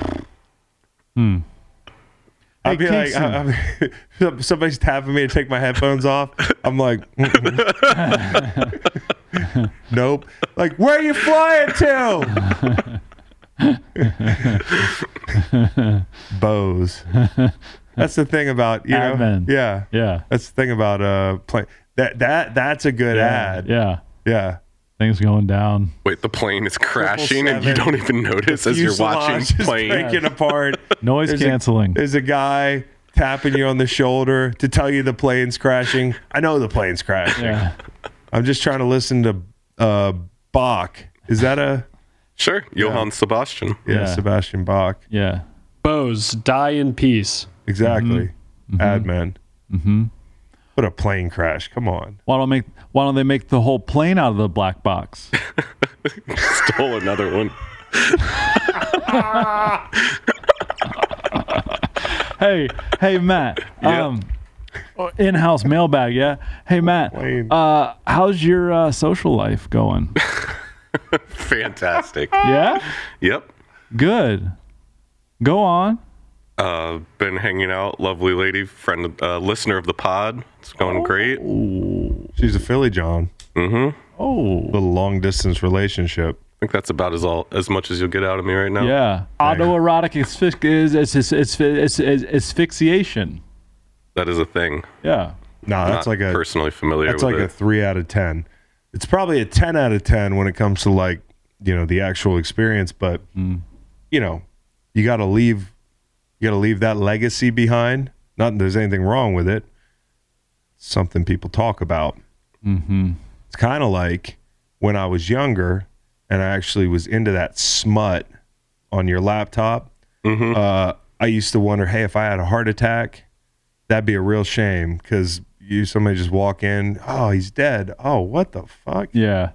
I'd be like, Kingston. I- I'm- somebody's tapping me to take my headphones off. I'm like, nope. Like, where are you flying to? Bose. That's the thing about you know. Admin. Yeah, Yeah. that's the thing about uh plane. That that that's a good ad. Yeah. Yeah. Things going down. Wait, the plane is crashing and you don't even notice as you're watching Fuselage is plane. breaking apart. Noise There's a- canceling. There's a guy tapping you on the shoulder to tell you the plane's crashing. I know the plane's crashing. yeah. I'm just trying to listen to uh, Bach. Is that a Sure, Johann Sebastian. yeah, Yeah. Sebastian Bach? Yeah. Bose, die in peace. Exactly. Admin. Mm-hmm. What a plane crash! Come on. Why don't make why don't they make the whole plane out of the black box? Stole another one. hey, hey Matt. Yeah. Um in-house mailbag, yeah. Hey Matt. Uh how's your uh, social life going? Fantastic. Yeah? yep. Good. Go on. Uh, been hanging out. Lovely lady, friend, uh, listener of the pod. It's going great. She's a Philly John. Mm-hmm. Oh. Little long distance relationship. I think that's about as all as much as you'll get out of me right now. Yeah. Autoerotic asphyx- is is is is is- is- asphyxiation. That is a thing. Yeah. No, that's like a personally familiar that's with like a three out of ten. It's probably a ten out of ten when it comes to like you know the actual experience, but you know you got to leave you got to leave that legacy behind. Not that there's anything wrong with it. It's something people talk about. Mm-hmm. It's kind of like when I was younger and I actually was into that smut on your laptop. Mhm. Uh, I used to wonder, hey, if I had a heart attack, that'd be a real shame because you somebody just walk in, oh, he's dead. Oh, what the fuck? Yeah.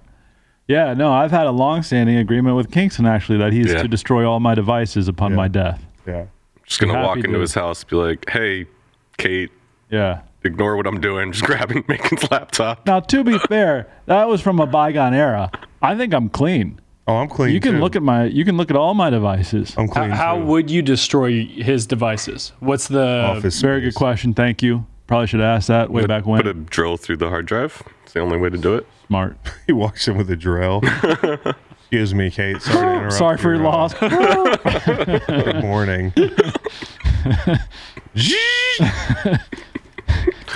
Yeah, no, I've had a long-standing agreement with Kingston actually that he's Yeah. to destroy all my devices upon Yeah. my death. Yeah. Just gonna walk into to. his house, be like, "Hey, Kate, Yeah. ignore what I'm doing. Just grabbing Macon's laptop." Now, to be fair, that was from a bygone era. I think I'm clean. Oh, I'm clean. You can too. look at my, you can look at all my devices. I'm How, clean. how too. would you destroy his devices? What's the office? Very good question. Thank you. Probably should ask that way back when. Put a drill through the hard drive. It's the only way to do it. Smart. He walks in with a drill. Excuse me, Kate. Sorry, to interrupt Sorry for your uh, loss. Good morning.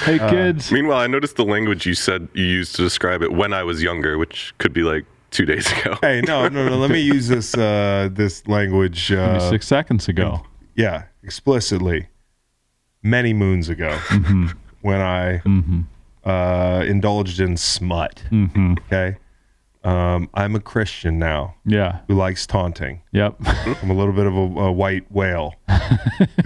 hey Uh, kids. Meanwhile, I noticed the language you said you used to describe it when I was younger, which could be like two days ago. hey, no, no, no. Let me use this uh, this language. Uh, six seconds ago. yeah, explicitly. Many moons ago, Mm-hmm. when I uh, indulged in smut. Mm-hmm. Okay, um, I'm a Christian now Yeah. who likes taunting. Yep. I'm a little bit of a, a white whale.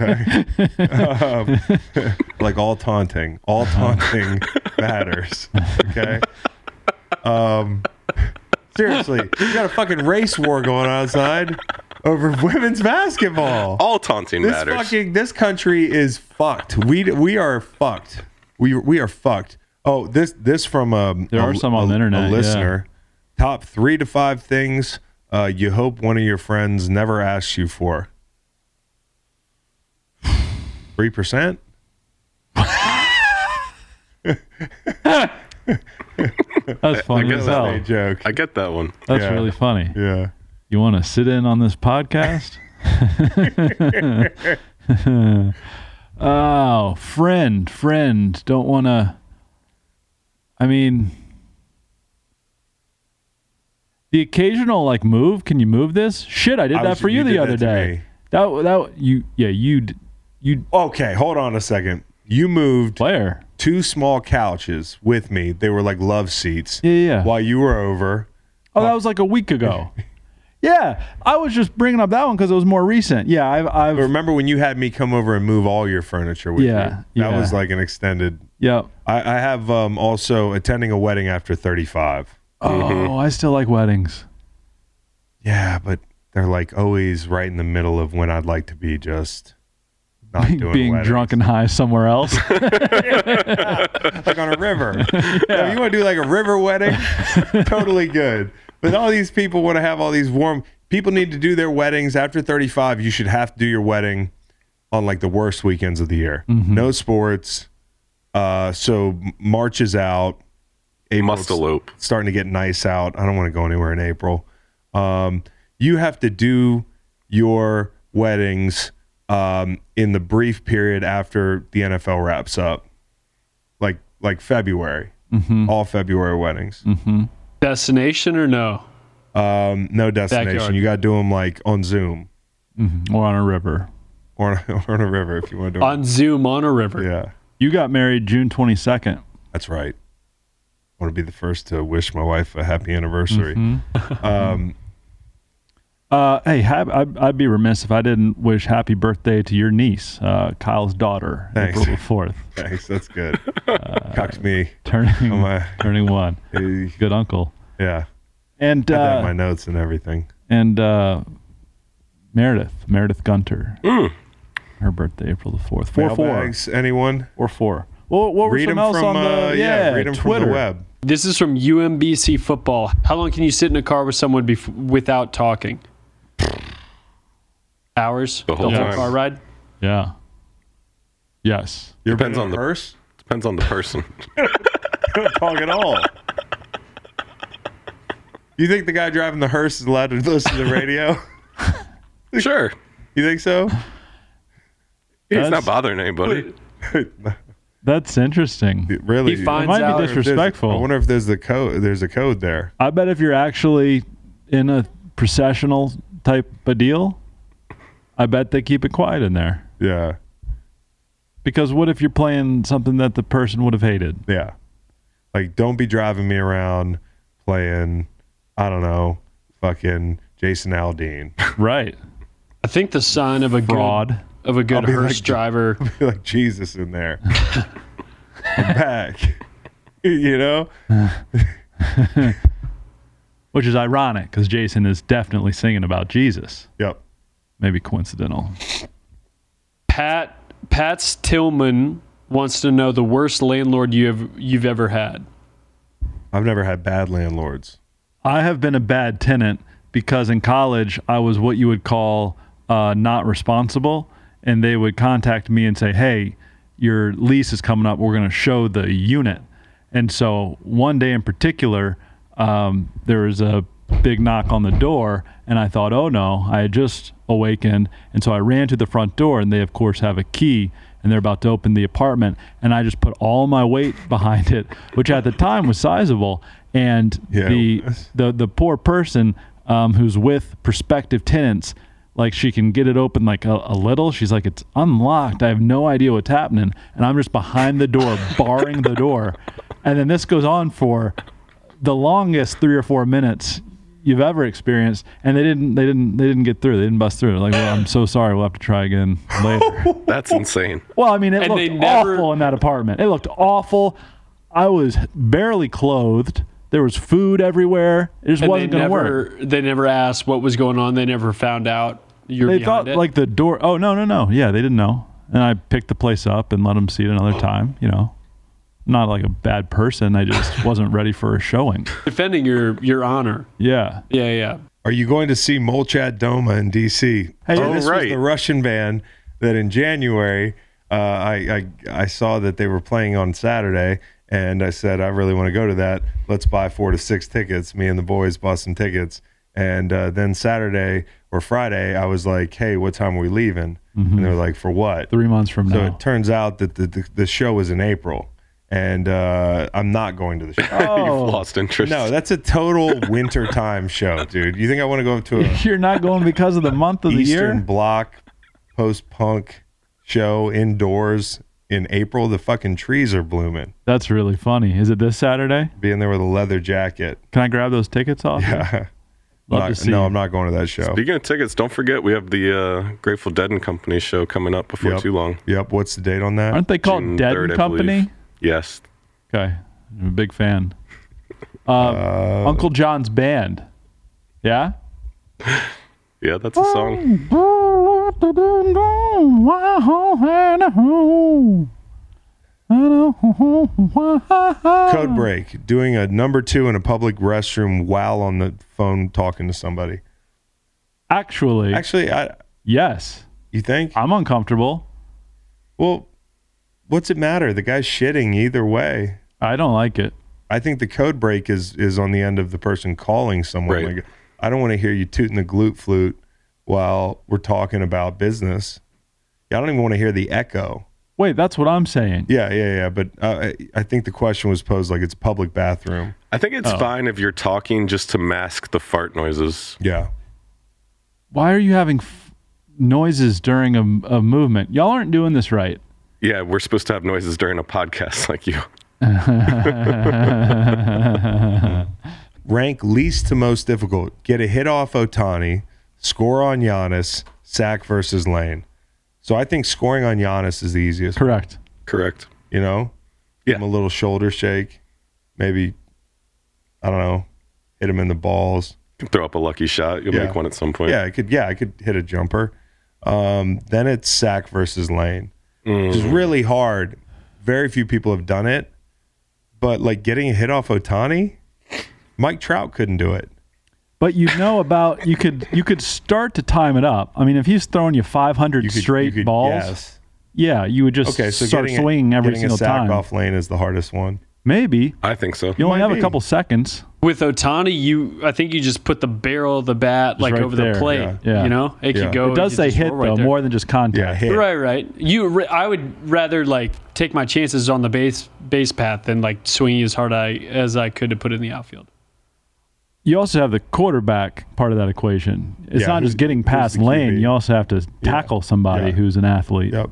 Um, like all taunting, all taunting matters. Okay. Um, seriously, you got a fucking race war going on outside over women's basketball. All taunting this matters. fucking this country is fucked. We we are fucked. We we are fucked. Oh, this this from um, There a, are some on a- the internet, A yeah. Listener. Top three to five things uh, you hope one of your friends never asks you for. Three percent. That's funny get as that. hell. A joke. I get that one. That's Yeah. really funny. Yeah. You want to sit in on this podcast? oh, friend, friend, don't want to. I mean, the occasional like move. Can you move this? Shit, I did I that was- for you, you the did other that to day. me. That that you yeah you d- you Okay, hold on a second. You moved player. two small couches with me. They were like love seats. Yeah, yeah. yeah. While you were over. Oh, that was like a week ago. yeah, I was just bringing up that one because it was more recent. Yeah, I've I've But remember when you had me come over and move all your furniture with Yeah, you? That yeah. was like an extended. yeah. I, I have um, also attending a wedding after 35. Oh, I still like weddings. Yeah, but they're like always right in the middle of when I'd like to be just not doing Being weddings. drunk and high somewhere else. like on a river. yeah. you want to do like a river wedding? totally good. But all these people want to have all these warm. People need to do their weddings after 35. You should have to do your wedding on like the worst weekends of the year. No sports. Uh, so March is out. April's Must elope. starting to get nice out. I don't want to go anywhere in April. Um, you have to do your weddings um, in the brief period after the NFL wraps up, like like February. All February weddings. destination or no? Um, no destination. Backyard. You got to do them like on Zoom or on a river. or on, or on a river if you want to do 'em. On Zoom on a river. Yeah, You got married June 22nd. that's right. I want to be the first to wish my wife a happy anniversary. Mm-hmm. Um, Uh, hey, hap- I'd, I'd be remiss if I didn't wish happy birthday to your niece, uh, Kyle's daughter, Thanks. April the 4th, thanks, that's good. Cocked me. turning, Oh, my. turning one. Hey, Good uncle. Yeah, And I had that in my uh, notes and everything. and uh, Meredith, Meredith Gunter. Her birthday, April the 4th. 4 4. Anyone? Or 4. Well, what were Read some them else from on the uh, yeah, read them Twitter. from the web. This is from UMBC football. How long can you sit in a car with someone bef- without talking? Hours. The whole time. car ride. Yeah. Yes. You ever Depends on the- a hearse? Depends on the person. don't talk at all. You think the guy driving the hearse is allowed to listen to the radio? sure. You think so? He's That's- not bothering anybody. That's interesting. really? He finds might be out. I wonder if there's- disrespectful. I wonder if there's the code. There's a code there. I bet if you're actually in a processional type of deal, I bet they keep it quiet in there. Yeah, Because what if you're playing something that the person would have hated? yeah. Like, don't be driving me around playing. I don't know, fucking Jason Aldean. Right. I think the sign of a Fraud. Of a I'll good hearse like- driver. Be like Jesus in there. I'm back. you know. which is ironic because Jason is definitely singing about Jesus. Yep. Maybe coincidental. Pat Pat's Tillman wants to know the worst landlord you have you've ever had. I've never had bad landlords. I have been a bad tenant because in college I was what you would call uh, not responsible, and they would contact me and say, "Hey, your lease is coming up. We're going to show the unit." And so one day in particular, um, there was a big knock on the door, and I thought, "Oh no!" I had just awakened, and so I ran to the front door, and they of course have a key. And they're about to open the apartment, and I just put all my weight behind it, which at the time was sizable. And Yeah. the the the poor person um, who's with prospective tenants, like she can get it open like a, a little. She's like, it's unlocked. I have no idea what's happening, and I'm just behind the door, barring the door. And then this goes on for the longest three or four minutes you've ever experienced, and they didn't they didn't they didn't get through. They didn't bust through. Like, well, I'm so sorry. We'll have to try again later. That's insane. Well, I mean, it And looked they never- awful in that apartment. It looked awful. I was barely clothed. There was food everywhere. It just And wasn't going to work. they never asked what was going on. They never found out you're They thought it. like the door. Oh no, no, no. Yeah, they didn't know. And I picked the place up and let them see it another time. You know, not like a bad person. I just wasn't ready for a showing. defending your your honor. Yeah. Yeah, yeah. Are you going to see Molchat Doma in D.C.? Hey, so Oh, this was right. the Russian band that in January uh, I, I I saw that they were playing on Saturday, and I said I really want to go to that. Let's buy four to six tickets. Me and the boys bought some tickets, and uh, then Saturday or Friday I was like, Hey, what time are we leaving? And they were like, For what? Three months from So now. So it turns out that the, the the show was in April, and uh, I'm not going to the show. Oh. You've lost interest. No, that's a total winter time show, dude. You think I want to go to a You're not going because of the month of the year. Eastern year. Bloc post punk show indoors in April? The fucking trees are blooming. That's really funny. Is it this Saturday? Being there with a leather jacket. Can I grab those tickets off? Yeah. Love Not- to see. no, I'm not going to that show. Speaking of tickets, don't forget we have the uh, Grateful Dead and Company show coming up before Yep. too long. Yep. What's the date on that? Aren't they called June Dead 3rd, and Company? Yes. Okay, I'm a big fan. Uh, Uh, Uncle John's band. Yeah. Yeah, that's a song. Code break. Doing a number two in a public restroom while on the phone talking to somebody. Actually, Actually, I. yes. You think? I'm uncomfortable. Well, what's it matter? The guy's shitting either way. I don't like it. I think the code break is is on the end of the person calling someone. Right. Like, I don't want to hear you tooting the glute flute while we're talking about business. I don't even want to hear the echo. Wait, that's what I'm saying. Yeah, yeah, yeah. But uh, I, I think the question was posed like it's a public bathroom. I think it's Oh. fine if you're talking just to mask the fart noises. Yeah. Why are you having f- noises during a, a movement? Y'all aren't doing this right. Yeah, we're supposed to have noises during a podcast like you. Rank least to most difficult. Get a hit off Otani, score on Giannis, sack versus Lane. So I think scoring on Giannis is the easiest. Correct. Correct. You know, Yeah. give him a little shoulder shake, maybe. I don't know, hit him in the balls. You can throw up a lucky shot. You'll Yeah. make one at some point. Yeah, I could. Yeah, I could hit a jumper. Um, then it's sack versus lane, which is really hard. Very few people have done it, but like getting a hit off Otani, Mike Trout couldn't do it. But you know about you could you could start to time it up. I mean, if he's throwing you 500 You could, straight you could balls, guess. yeah, you would just Okay, so start getting, swinging a, every getting single a sack time. off lane is the hardest one. Maybe I think so. you only Might have a couple seconds. With Otani, you I think you just put the barrel of the bat like right over there, the plate. yeah. Yeah. You know, it Yeah. could go. it does say hit right though, there. more than just contact. Yeah, hit. Right, right. You, I would rather like take my chances on the base base path than like swinging as hard I, as I could to put it in the outfield. You also have the quarterback part of that equation. It's Yeah, not just getting past lane. You also have to tackle somebody Yeah. who's an athlete. Yep.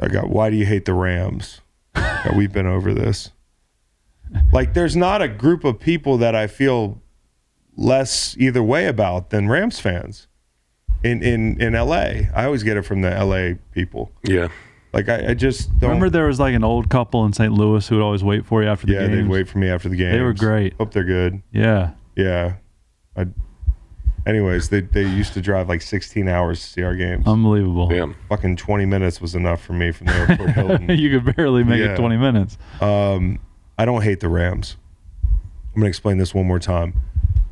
I got. Why do you hate the Rams? Yeah, we've been over this. Like, there's not a group of people that I feel less either way about than Rams fans. In in in L.A., I always get it from the L.A. people. Yeah. Like, I, I just don't. Remember, there was like an old couple in St. Louis who would always wait for you after the yeah, game. they'd wait for me after the game. They were great. Hope they're good. Yeah, Yeah. I, anyways, they they used to drive like 16 hours to see our games. Unbelievable. Damn. Fucking 20 minutes was enough for me from the airport Hilton. you could barely make Yeah. it 20 minutes. Um, I don't hate the Rams. I'm gonna explain this one more time.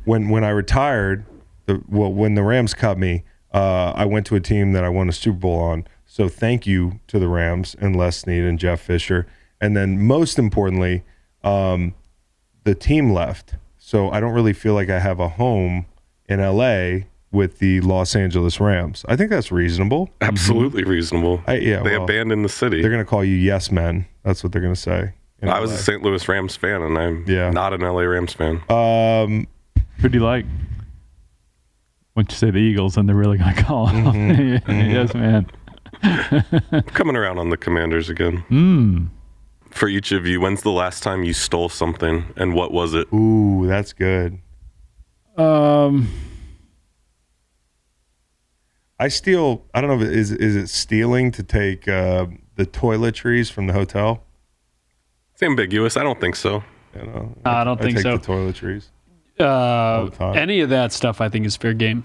When when I retired, the, well, when the Rams cut me, uh, I went to a team that I won a Super Bowl on. So thank you to the Rams and Les Snead and Jeff Fisher. And then most importantly, um, the team left. So I don't really feel like I have a home in LA with the Los Angeles Rams. I think that's reasonable. Absolutely reasonable. I, yeah, they well, abandoned the city. They're gonna call you yes men. That's what they're gonna say. I was a St. Louis Rams fan, and I'm Yeah. not an LA Rams fan. Um, Who do you like? Once you say the Eagles, then they're really going to call them. Mm-hmm. yes, man. I'm coming around on the Commanders again. Mm. For each of you, when's the last time you stole something, and what was it? ooh, that's good. Um, I steal. I don't know. If it, is is it stealing to take uh, the toiletries from the hotel? It's ambiguous. I don't think so. You know, I don't think take so. The toiletries. Uh, any of that stuff, I think, is fair game.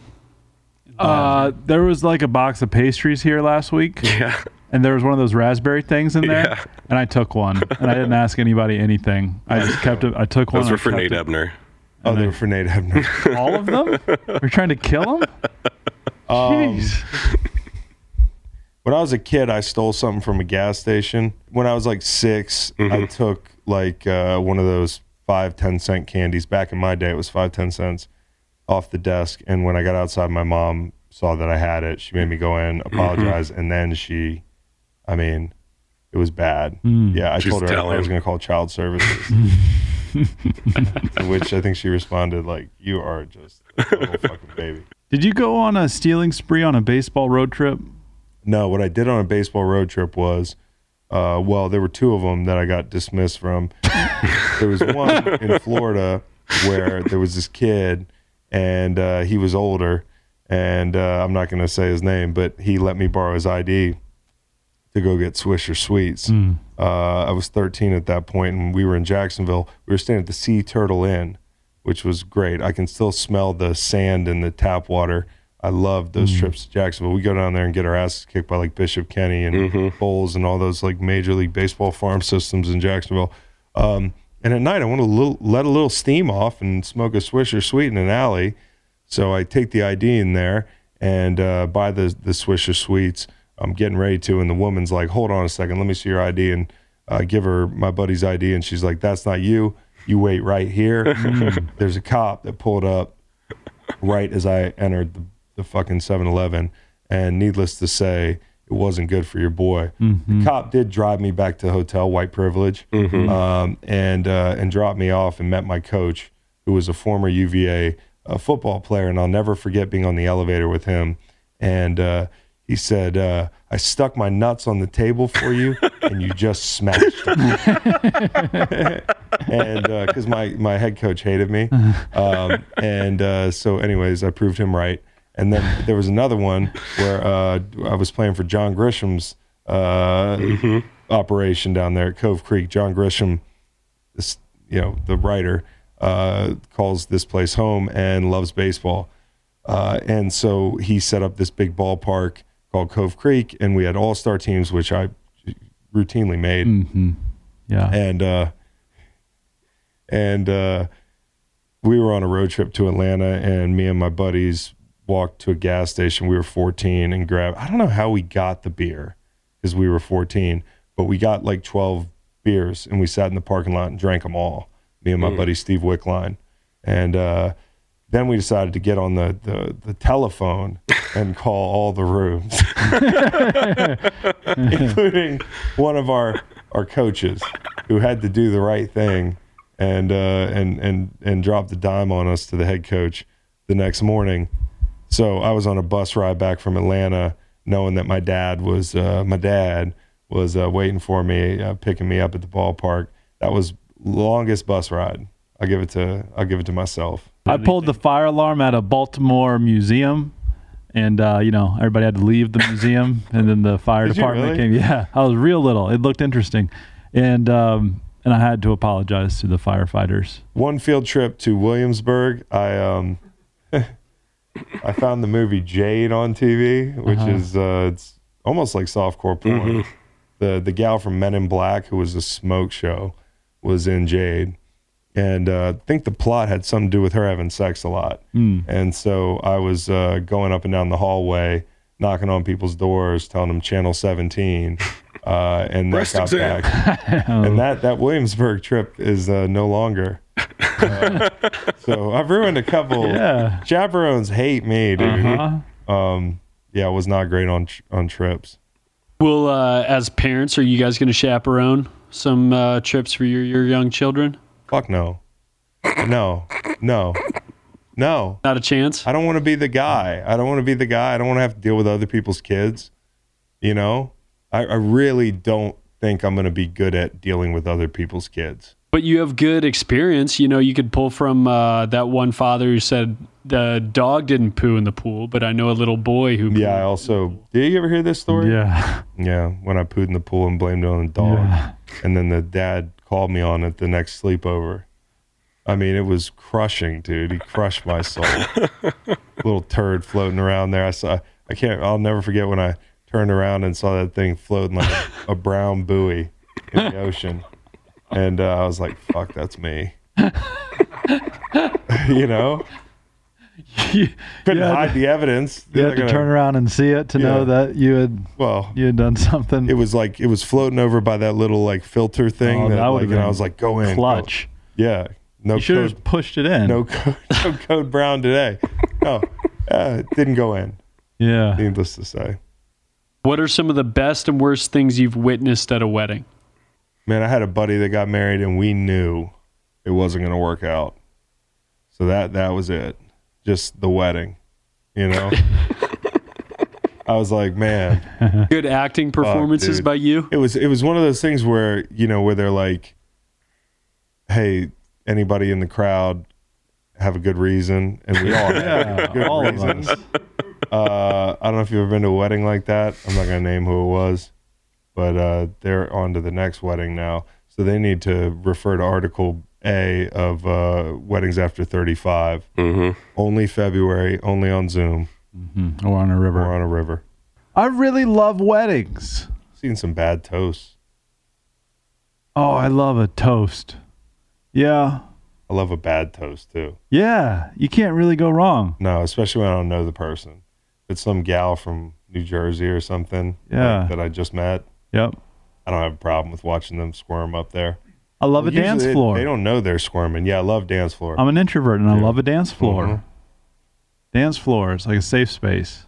Uh, there was like a box of pastries here last week, Yeah. and there was one of those raspberry things in there, Yeah. and I took one, and I didn't ask anybody anything. I just kept it. I took one. Those were for Nate it. Ebner. Oh, they were for Nate Ebner. All of them? We're trying to kill him? Um, Jeez. when I was a kid, I stole something from a gas station. When I was like 6 I took like uh, one of those five, 10 cent candies. Back in my day, it was five, 10 cents off the desk. And when I got outside, my mom saw that I had it. She made me go in, apologize. And then she, I mean, it was bad. Yeah, I She's told her I was going to call child services. which I think she responded like, "You are just a little fucking baby." Did you go on a stealing spree on a baseball road trip? No, what I did on a baseball road trip was, uh, well, there were two of them that I got dismissed from. there was one in Florida where there was this kid, and uh, he was older, and uh, I'm not going to say his name, but he let me borrow his ID to go get Swisher Sweets. Uh, I was 13 at that point, and we were in Jacksonville. We were staying at the Sea Turtle Inn, which was great. I can still smell the sand and the tap water. I love those trips to Jacksonville. We go down there and get our asses kicked by like Bishop Kenny and Bolles and all those like Major League Baseball farm systems in Jacksonville. Um, and at night, I want to little, let a little steam off and smoke a Swisher Sweet in an alley. So I take the ID in there and uh, buy the the Swisher Sweets. I'm getting ready to, and the woman's like, "Hold on a second, let me see your ID." And uh, give her my buddy's ID, and she's like, "That's not you. You wait right here." There's a cop that pulled up right as I entered the, the fucking 7-Eleven, and needless to say, it wasn't good for your boy. The cop did drive me back to the hotel, white privilege, um, and uh, and dropped me off and met my coach, who was a former UVA uh, football player, and I'll never forget being on the elevator with him, and uh, he said, uh, "I stuck my nuts on the table for you, and you just smashed them." and because my my head coach hated me, um, and uh, so anyways, I proved him right. And then there was another one where uh, I was playing for John Grisham's uh, operation down there at Cove Creek. John Grisham, this you know the writer, uh, calls this place home and loves baseball. Uh, and so he set up this big ballpark called Cove Creek, and we had all star teams, which I routinely made Mm-hmm. Yeah. and uh and uh we were on a road trip to Atlanta and me and my buddies walked to a gas station we were 14 and grabbed I don't know how we got the beer cuz we were 14 but we got like 12 beers and we sat in the parking lot and drank them all me and my buddy Steve Wickline and uh then we decided to get on the, the, the telephone and call all the rooms, including one of our, our coaches who had to do the right thing and, uh, and, and, and drop the dime on us to the head coach the next morning. So I was on a bus ride back from Atlanta, knowing that my dad was uh, my dad was uh, waiting for me, uh, picking me up at the ballpark. That was longest bus ride. I'll give it to I'll give it to myself. I pulled the fire alarm at a Baltimore museum, and uh, you know everybody had to leave the museum, and then the fire Did department really? came. Yeah, I was real little. It looked interesting, and um, and I had to apologize to the firefighters. One field trip to Williamsburg, I um, I found the movie Jade on TV, which Uh-huh. is uh, it's almost like softcore porn. The the gal from Men in Black, who was a smoke show, was in Jade, and uh, I think the plot had something to do with her having sex a lot. And so I was uh, going up and down the hallway, knocking on people's doors, telling them Channel 17, uh, and that Breast got exam. back. and that that Williamsburg trip is uh, no longer. Uh, so I've ruined a couple. Yeah. Chaperones hate me, dude. Uh-huh. Um, yeah, it was not great on on trips. Well, uh, as parents, are you guys going to chaperone some uh, trips for your, your young children? Fuck no, no, no, no. Not a chance. I don't want to be the guy. I don't want to be the guy. I don't want to have to deal with other people's kids. You know, I, I really don't think I'm going to be good at dealing with other people's kids. But you have good experience. You know, you could pull from uh, that one father who said the dog didn't poo in the pool, but I know a little boy who. Yeah, I also. Did you ever hear this story? Yeah. Yeah, when I pooed in the pool and blamed it on the dog. Yeah. And then the dad called me on it the next sleepover. I mean, it was crushing, dude. He crushed my soul. Little turd floating around there. I saw I can't I'll never forget when I turned around and saw that thing floating like a, a brown buoy in the ocean. And uh, I was like, fuck, that's me. you know? you Couldn't had hide to- the evidence. you They're had to gonna- turn around and see it to Yeah. know that you had Well, you had done something. it was like it was floating over by that little like filter thing. Oh, that, that like, would've and I been was like, go in. go. clutch. Yeah. No You should code, have pushed it in. no code, no code brown today. No, uh, it didn't go in. Yeah. Needless to say, What are some of the best and worst things you've witnessed at a wedding? Man, I had a buddy that got married, and we knew it wasn't going to work out. So that that was it. Just the wedding, you know. I was like, man, Good acting performances dude. by you? it was it was one of those things where you know where they're like, hey, anybody in the crowd have a good reason, and we all Yeah, had good all of reasons. us. Uh, I don't know if you've ever been to a wedding like that. I'm not gonna name who it was, but uh, they're on to the next wedding now, so they need to refer to Article A of uh, weddings after 35. Mm-hmm. Only February, only on Zoom Or on a river. or river. on a river. I really love weddings. Seen some bad toasts. Oh, I love a toast. Yeah. I love a bad toast too. Yeah. You can't really go wrong. No, especially when I don't know the person. It's some gal from New Jersey or something like, Yeah. that I just met. Yep. I don't have a problem with watching them squirm up there. I love a dance floor. They don't know they're squirming. Yeah, I love dance floor. I'm an introvert and I love a dance floor. Mhm. Dance floor is like a safe space.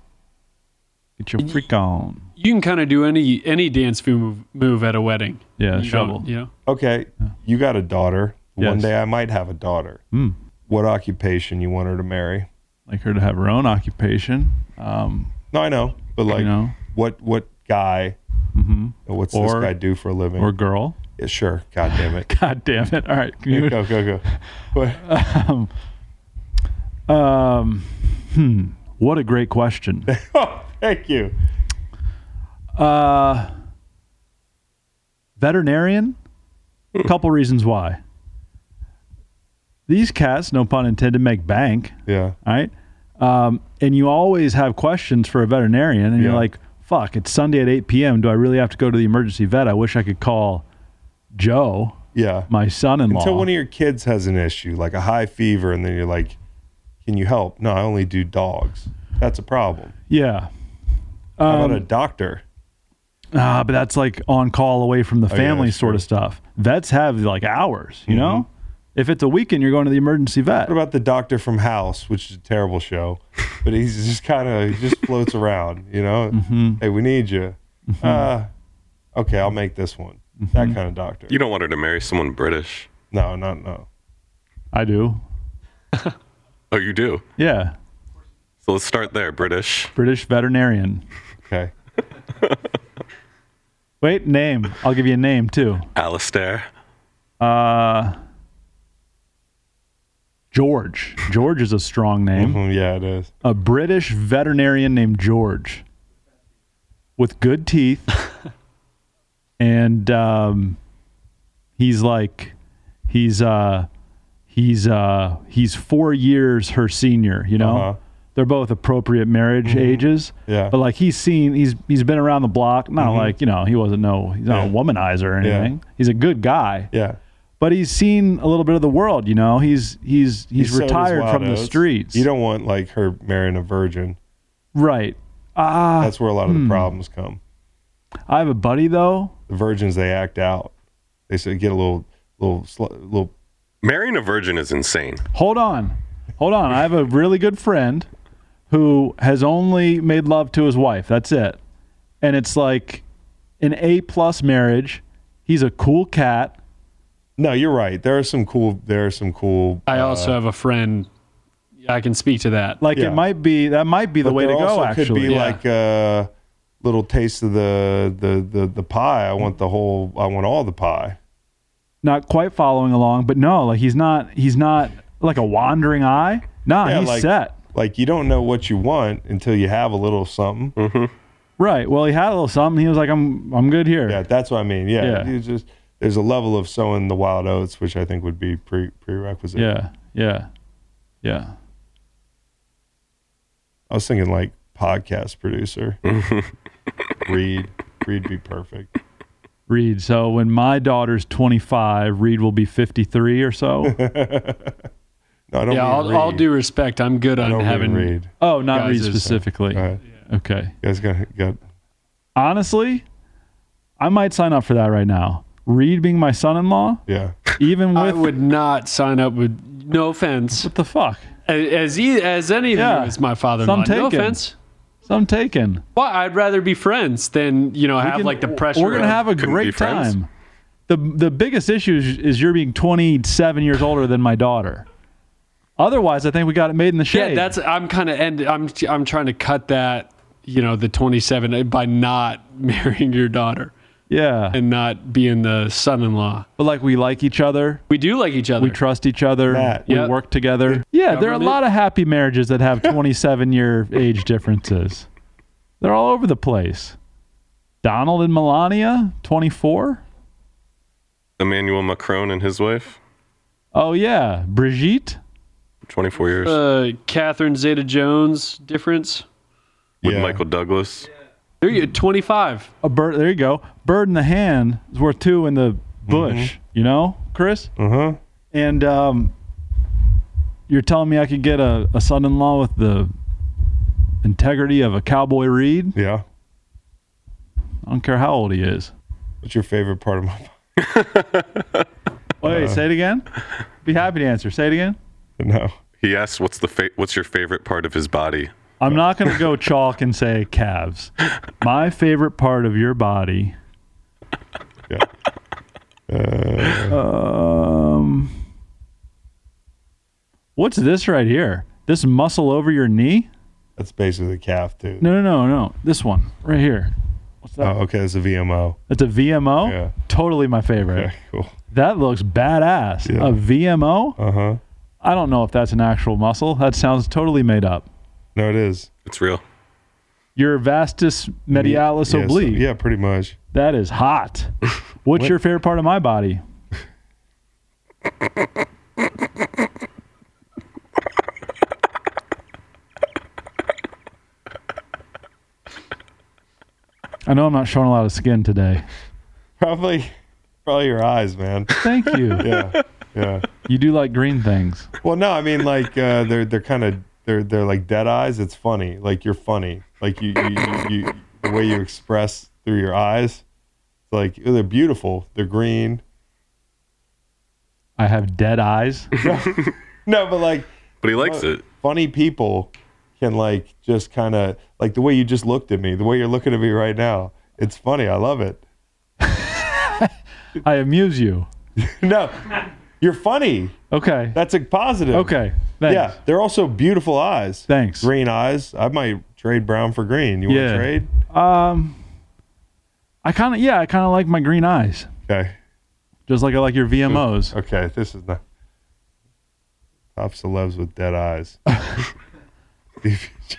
Get your freak on. You can kind of do any any dance move, move at a wedding. Yeah, You shovel. don't- Yeah. Okay, you got a daughter. One day I might have a daughter. Hmm. What occupation you want her to marry? Like her to have her own occupation. Um, No, I know, but like, you know, what what guy? Hmm What's this guy do for a living? or girl. yeah, sure. God damn it. God damn it. All right. You- go go go. What? um, um, hmm. What a great question. oh, thank you. Uh, veterinarian. A couple reasons why. These cats, no pun intended, make bank. Yeah. All right. Um, and you always have questions for a veterinarian, and you're like, fuck, it's Sunday at 8 p.m. Do I really have to go to the emergency vet? I wish I could call Joe, Yeah. my son in law. Until one of your kids has an issue, like a high fever, and then you're like, "Can you help?" No, I only do dogs. That's a problem. yeah. How Um, about a doctor? Ah, but that's like on call away from the Oh, yeah, family sort of stuff. Vets have like hours, you know? If it's a weekend, you're going to the emergency vet. Mm-hmm. What about the doctor from House, which is a terrible show, but he's just kind of he just floats around, you know? Mm-hmm. Hey, we need you. Uh, okay, I'll make this one. Mm-hmm. That kind of doctor. You don't want her to marry someone British. No, not no. I do. Oh, you do. Yeah. So let's start there. British. British veterinarian. Okay. Wait, name. I'll give you a name too. Alistair. Uh, George. George is a strong name. Mhm, yeah, it is. A British veterinarian named George with good teeth. and um, he's like he's uh he's uh he's four years her senior. You know, Uh-huh. they're both appropriate marriage ages. Yeah. But like he's seen, he's he's been around the block. Not like you know he wasn't no he's not a womanizer or Yeah. anything. He's a good guy. Yeah. But he's seen a little bit of the world. You know, he's he's He he's sowed retired wild from the streets. You don't want like her marrying a virgin. right. Ah, That's where a lot of hmm. the problems come. I have a buddy though. The virgins they act out. They say get a little little little. Marrying a virgin is insane. Hold on. Hold on. I have a really good friend who has only made love to his wife. That's it. And it's like an A plus marriage. He's a cool cat. No, you're right. There are some cool. There are some cool. I uh, also have a friend. I can speak to that. Like Yeah. it might be that might be the but way to go actually. could be Yeah. like a little taste of the, the the the pie. I want the whole. I want all the pie. Not quite following along, but no, like he's not he's not like a wandering eye. Nah, Yeah, he's like- set. Like you don't know what you want until you have a little something. Right. Well, he had a little something. He was like, "I'm, I'm good here." Yeah, that's what I mean. Yeah, Yeah. you just there's a level of sowing the wild oats, which I think would be pre prerequisite. Yeah. Yeah. Yeah. I was thinking like podcast producer. Reed, Reed be perfect. Reed. So when my daughter's 25, Reed will be 53 or so. No, I don't yeah, mean all, Reed. all due respect, I'm good I on having. mean Reed. oh, not Guys Reed is- uh, specifically. All right. Okay. You guys got got Honestly, I might sign up for that right now. Reed being my son-in-law, yeah. even with I would not sign up with. No offense, what the fuck? as e- as any of Yeah. you as my father-in-law. Some No taken. offense. Some taken. Well, I'd rather be friends than you know We have can- like the pressure. We're gonna of- have a Couldn't be great friends? time. the The biggest issue is, is you're being 27 years older than my daughter. Otherwise, I think we got it made in the shade. Yeah, that's. I'm kind of end. I'm I'm trying to cut that. You know, the 27 by not marrying your daughter yeah. and not being the son-in-law. but like we like each other. We do like each other. We trust each other. Matt. we Yep. work together. Yeah, there are a lot of happy marriages that have 27 year age differences. They're all over the place. Donald and Melania, 24. Emmanuel Macron and his wife, Oh yeah, Brigitte. 24 years. uh, Catherine Zeta-Jones difference. with yeah. Michael Douglas. There you go, 25. A bird. There you go. Bird in the hand is worth two in the bush. You know, Chris. Uh huh. And um, you're telling me I could get a, a son-in-law with the integrity of a cowboy Reed? Yeah. I don't care how old he is. What's your favorite part of my? Body? Wait, say it again. Be happy to answer. Say it again. No. He asked, "What's the fa- what's your favorite part of his body?" I'm not going to go chalk and say calves. My favorite part of your body. Yeah. Um, what's this right here? This muscle over your knee? That's basically the calf too. No, no, no, no. This one right here. What's that? Oh, okay. That's a VMO. That's a VMO. Yeah. Totally my favorite. Okay. Cool. That looks badass. Yeah. A VMO? Uh huh. I don't know if that's an actual muscle. That sounds totally made up. No, it is. It's real. Your vastus medialis Yeah, so- oblique. yeah, pretty much. That is hot. What's What- your favorite part of my body? I know I'm not showing a lot of skin today. Probably, probably your eyes, man. Thank you. Yeah. Yeah. You do like green things. Well, no, I mean like uh, they're they're kind of they're they're like dead eyes. It's funny, like you're funny, like you you, you, you the way you express through your eyes. It's like they're beautiful. They're green. I have dead eyes. No, but like But he likes Well, it. funny people can like just kind of like the way you just looked at me, the way you're looking at me right now. It's funny. I love it. I amuse you. No, you're funny. Okay. That's a positive. Okay. Thanks. Yeah, they're also beautiful eyes. Thanks. Green eyes. I might trade brown for green. You want to trade? Um, I kind of yeah, I kind of like my green eyes, Okay. just like I like your VMOs. Okay. This is not top celebs with dead eyes.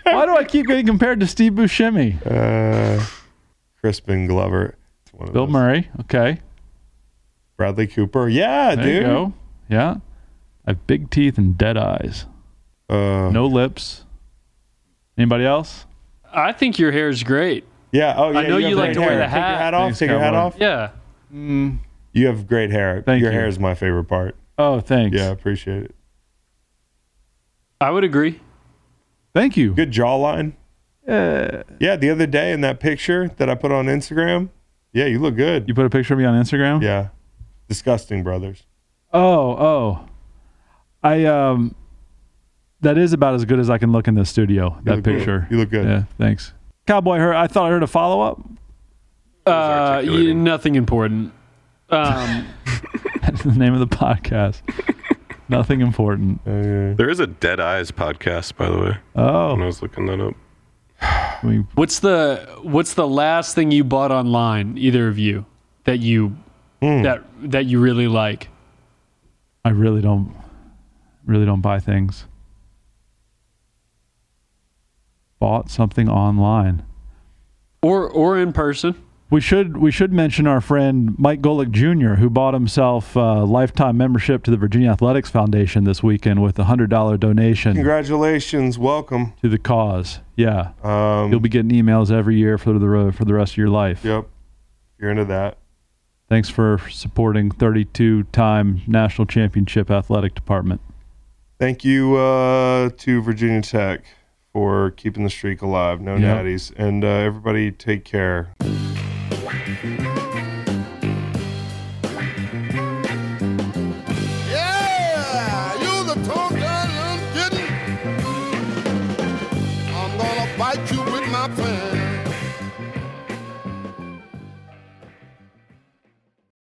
Why do I keep getting compared to Steve Buscemi? uh, Crispin Glover. Of Bill those. Murray. Okay. Bradley Cooper. Yeah, There dude. you go. Yeah. I have big teeth and dead eyes. Uh, No lips. Anybody else? I think your hair is great. Yeah. Oh, yeah. I know you have like great to wear hair. the Take your hat. hat off. Thanks, Take your hat off. Yeah. You have great hair. Thank your you. hair is my favorite part. Oh, thanks. Yeah, I appreciate it. I would agree. Thank you. Good jawline. Uh, Yeah, the other day in that picture that I put on Instagram. Yeah, you look good. you put a picture of me on Instagram? Yeah. Disgusting, brothers. Oh, oh. I um that is about as good as I can look in the studio. That look good. picture. You look good. Yeah, thanks. Cowboy heard I thought I heard a follow up. Uh, articulating. nothing important. Um, That's the name of the podcast. Nothing important. Uh, There is a Dead Eyes podcast, by the way. Oh, when I was looking that up. we, what's the what's the last thing you bought online, either of you, that you that that you really like? I really don't really don't buy things. Bought something online. Or or in person? We should we should mention our friend Mike Golic Jr., who bought himself a lifetime membership to the Virginia Athletics Foundation this weekend with a hundred dollar donation congratulations. Welcome. to the cause. Yeah, Um, you'll be getting emails every year for the for the rest of your life. Yep. You're into that. Thanks for supporting 32 time national championship athletic department. Thank you uh, to Virginia Tech for keeping the streak alive. No Yep. natties. And uh, everybody take care.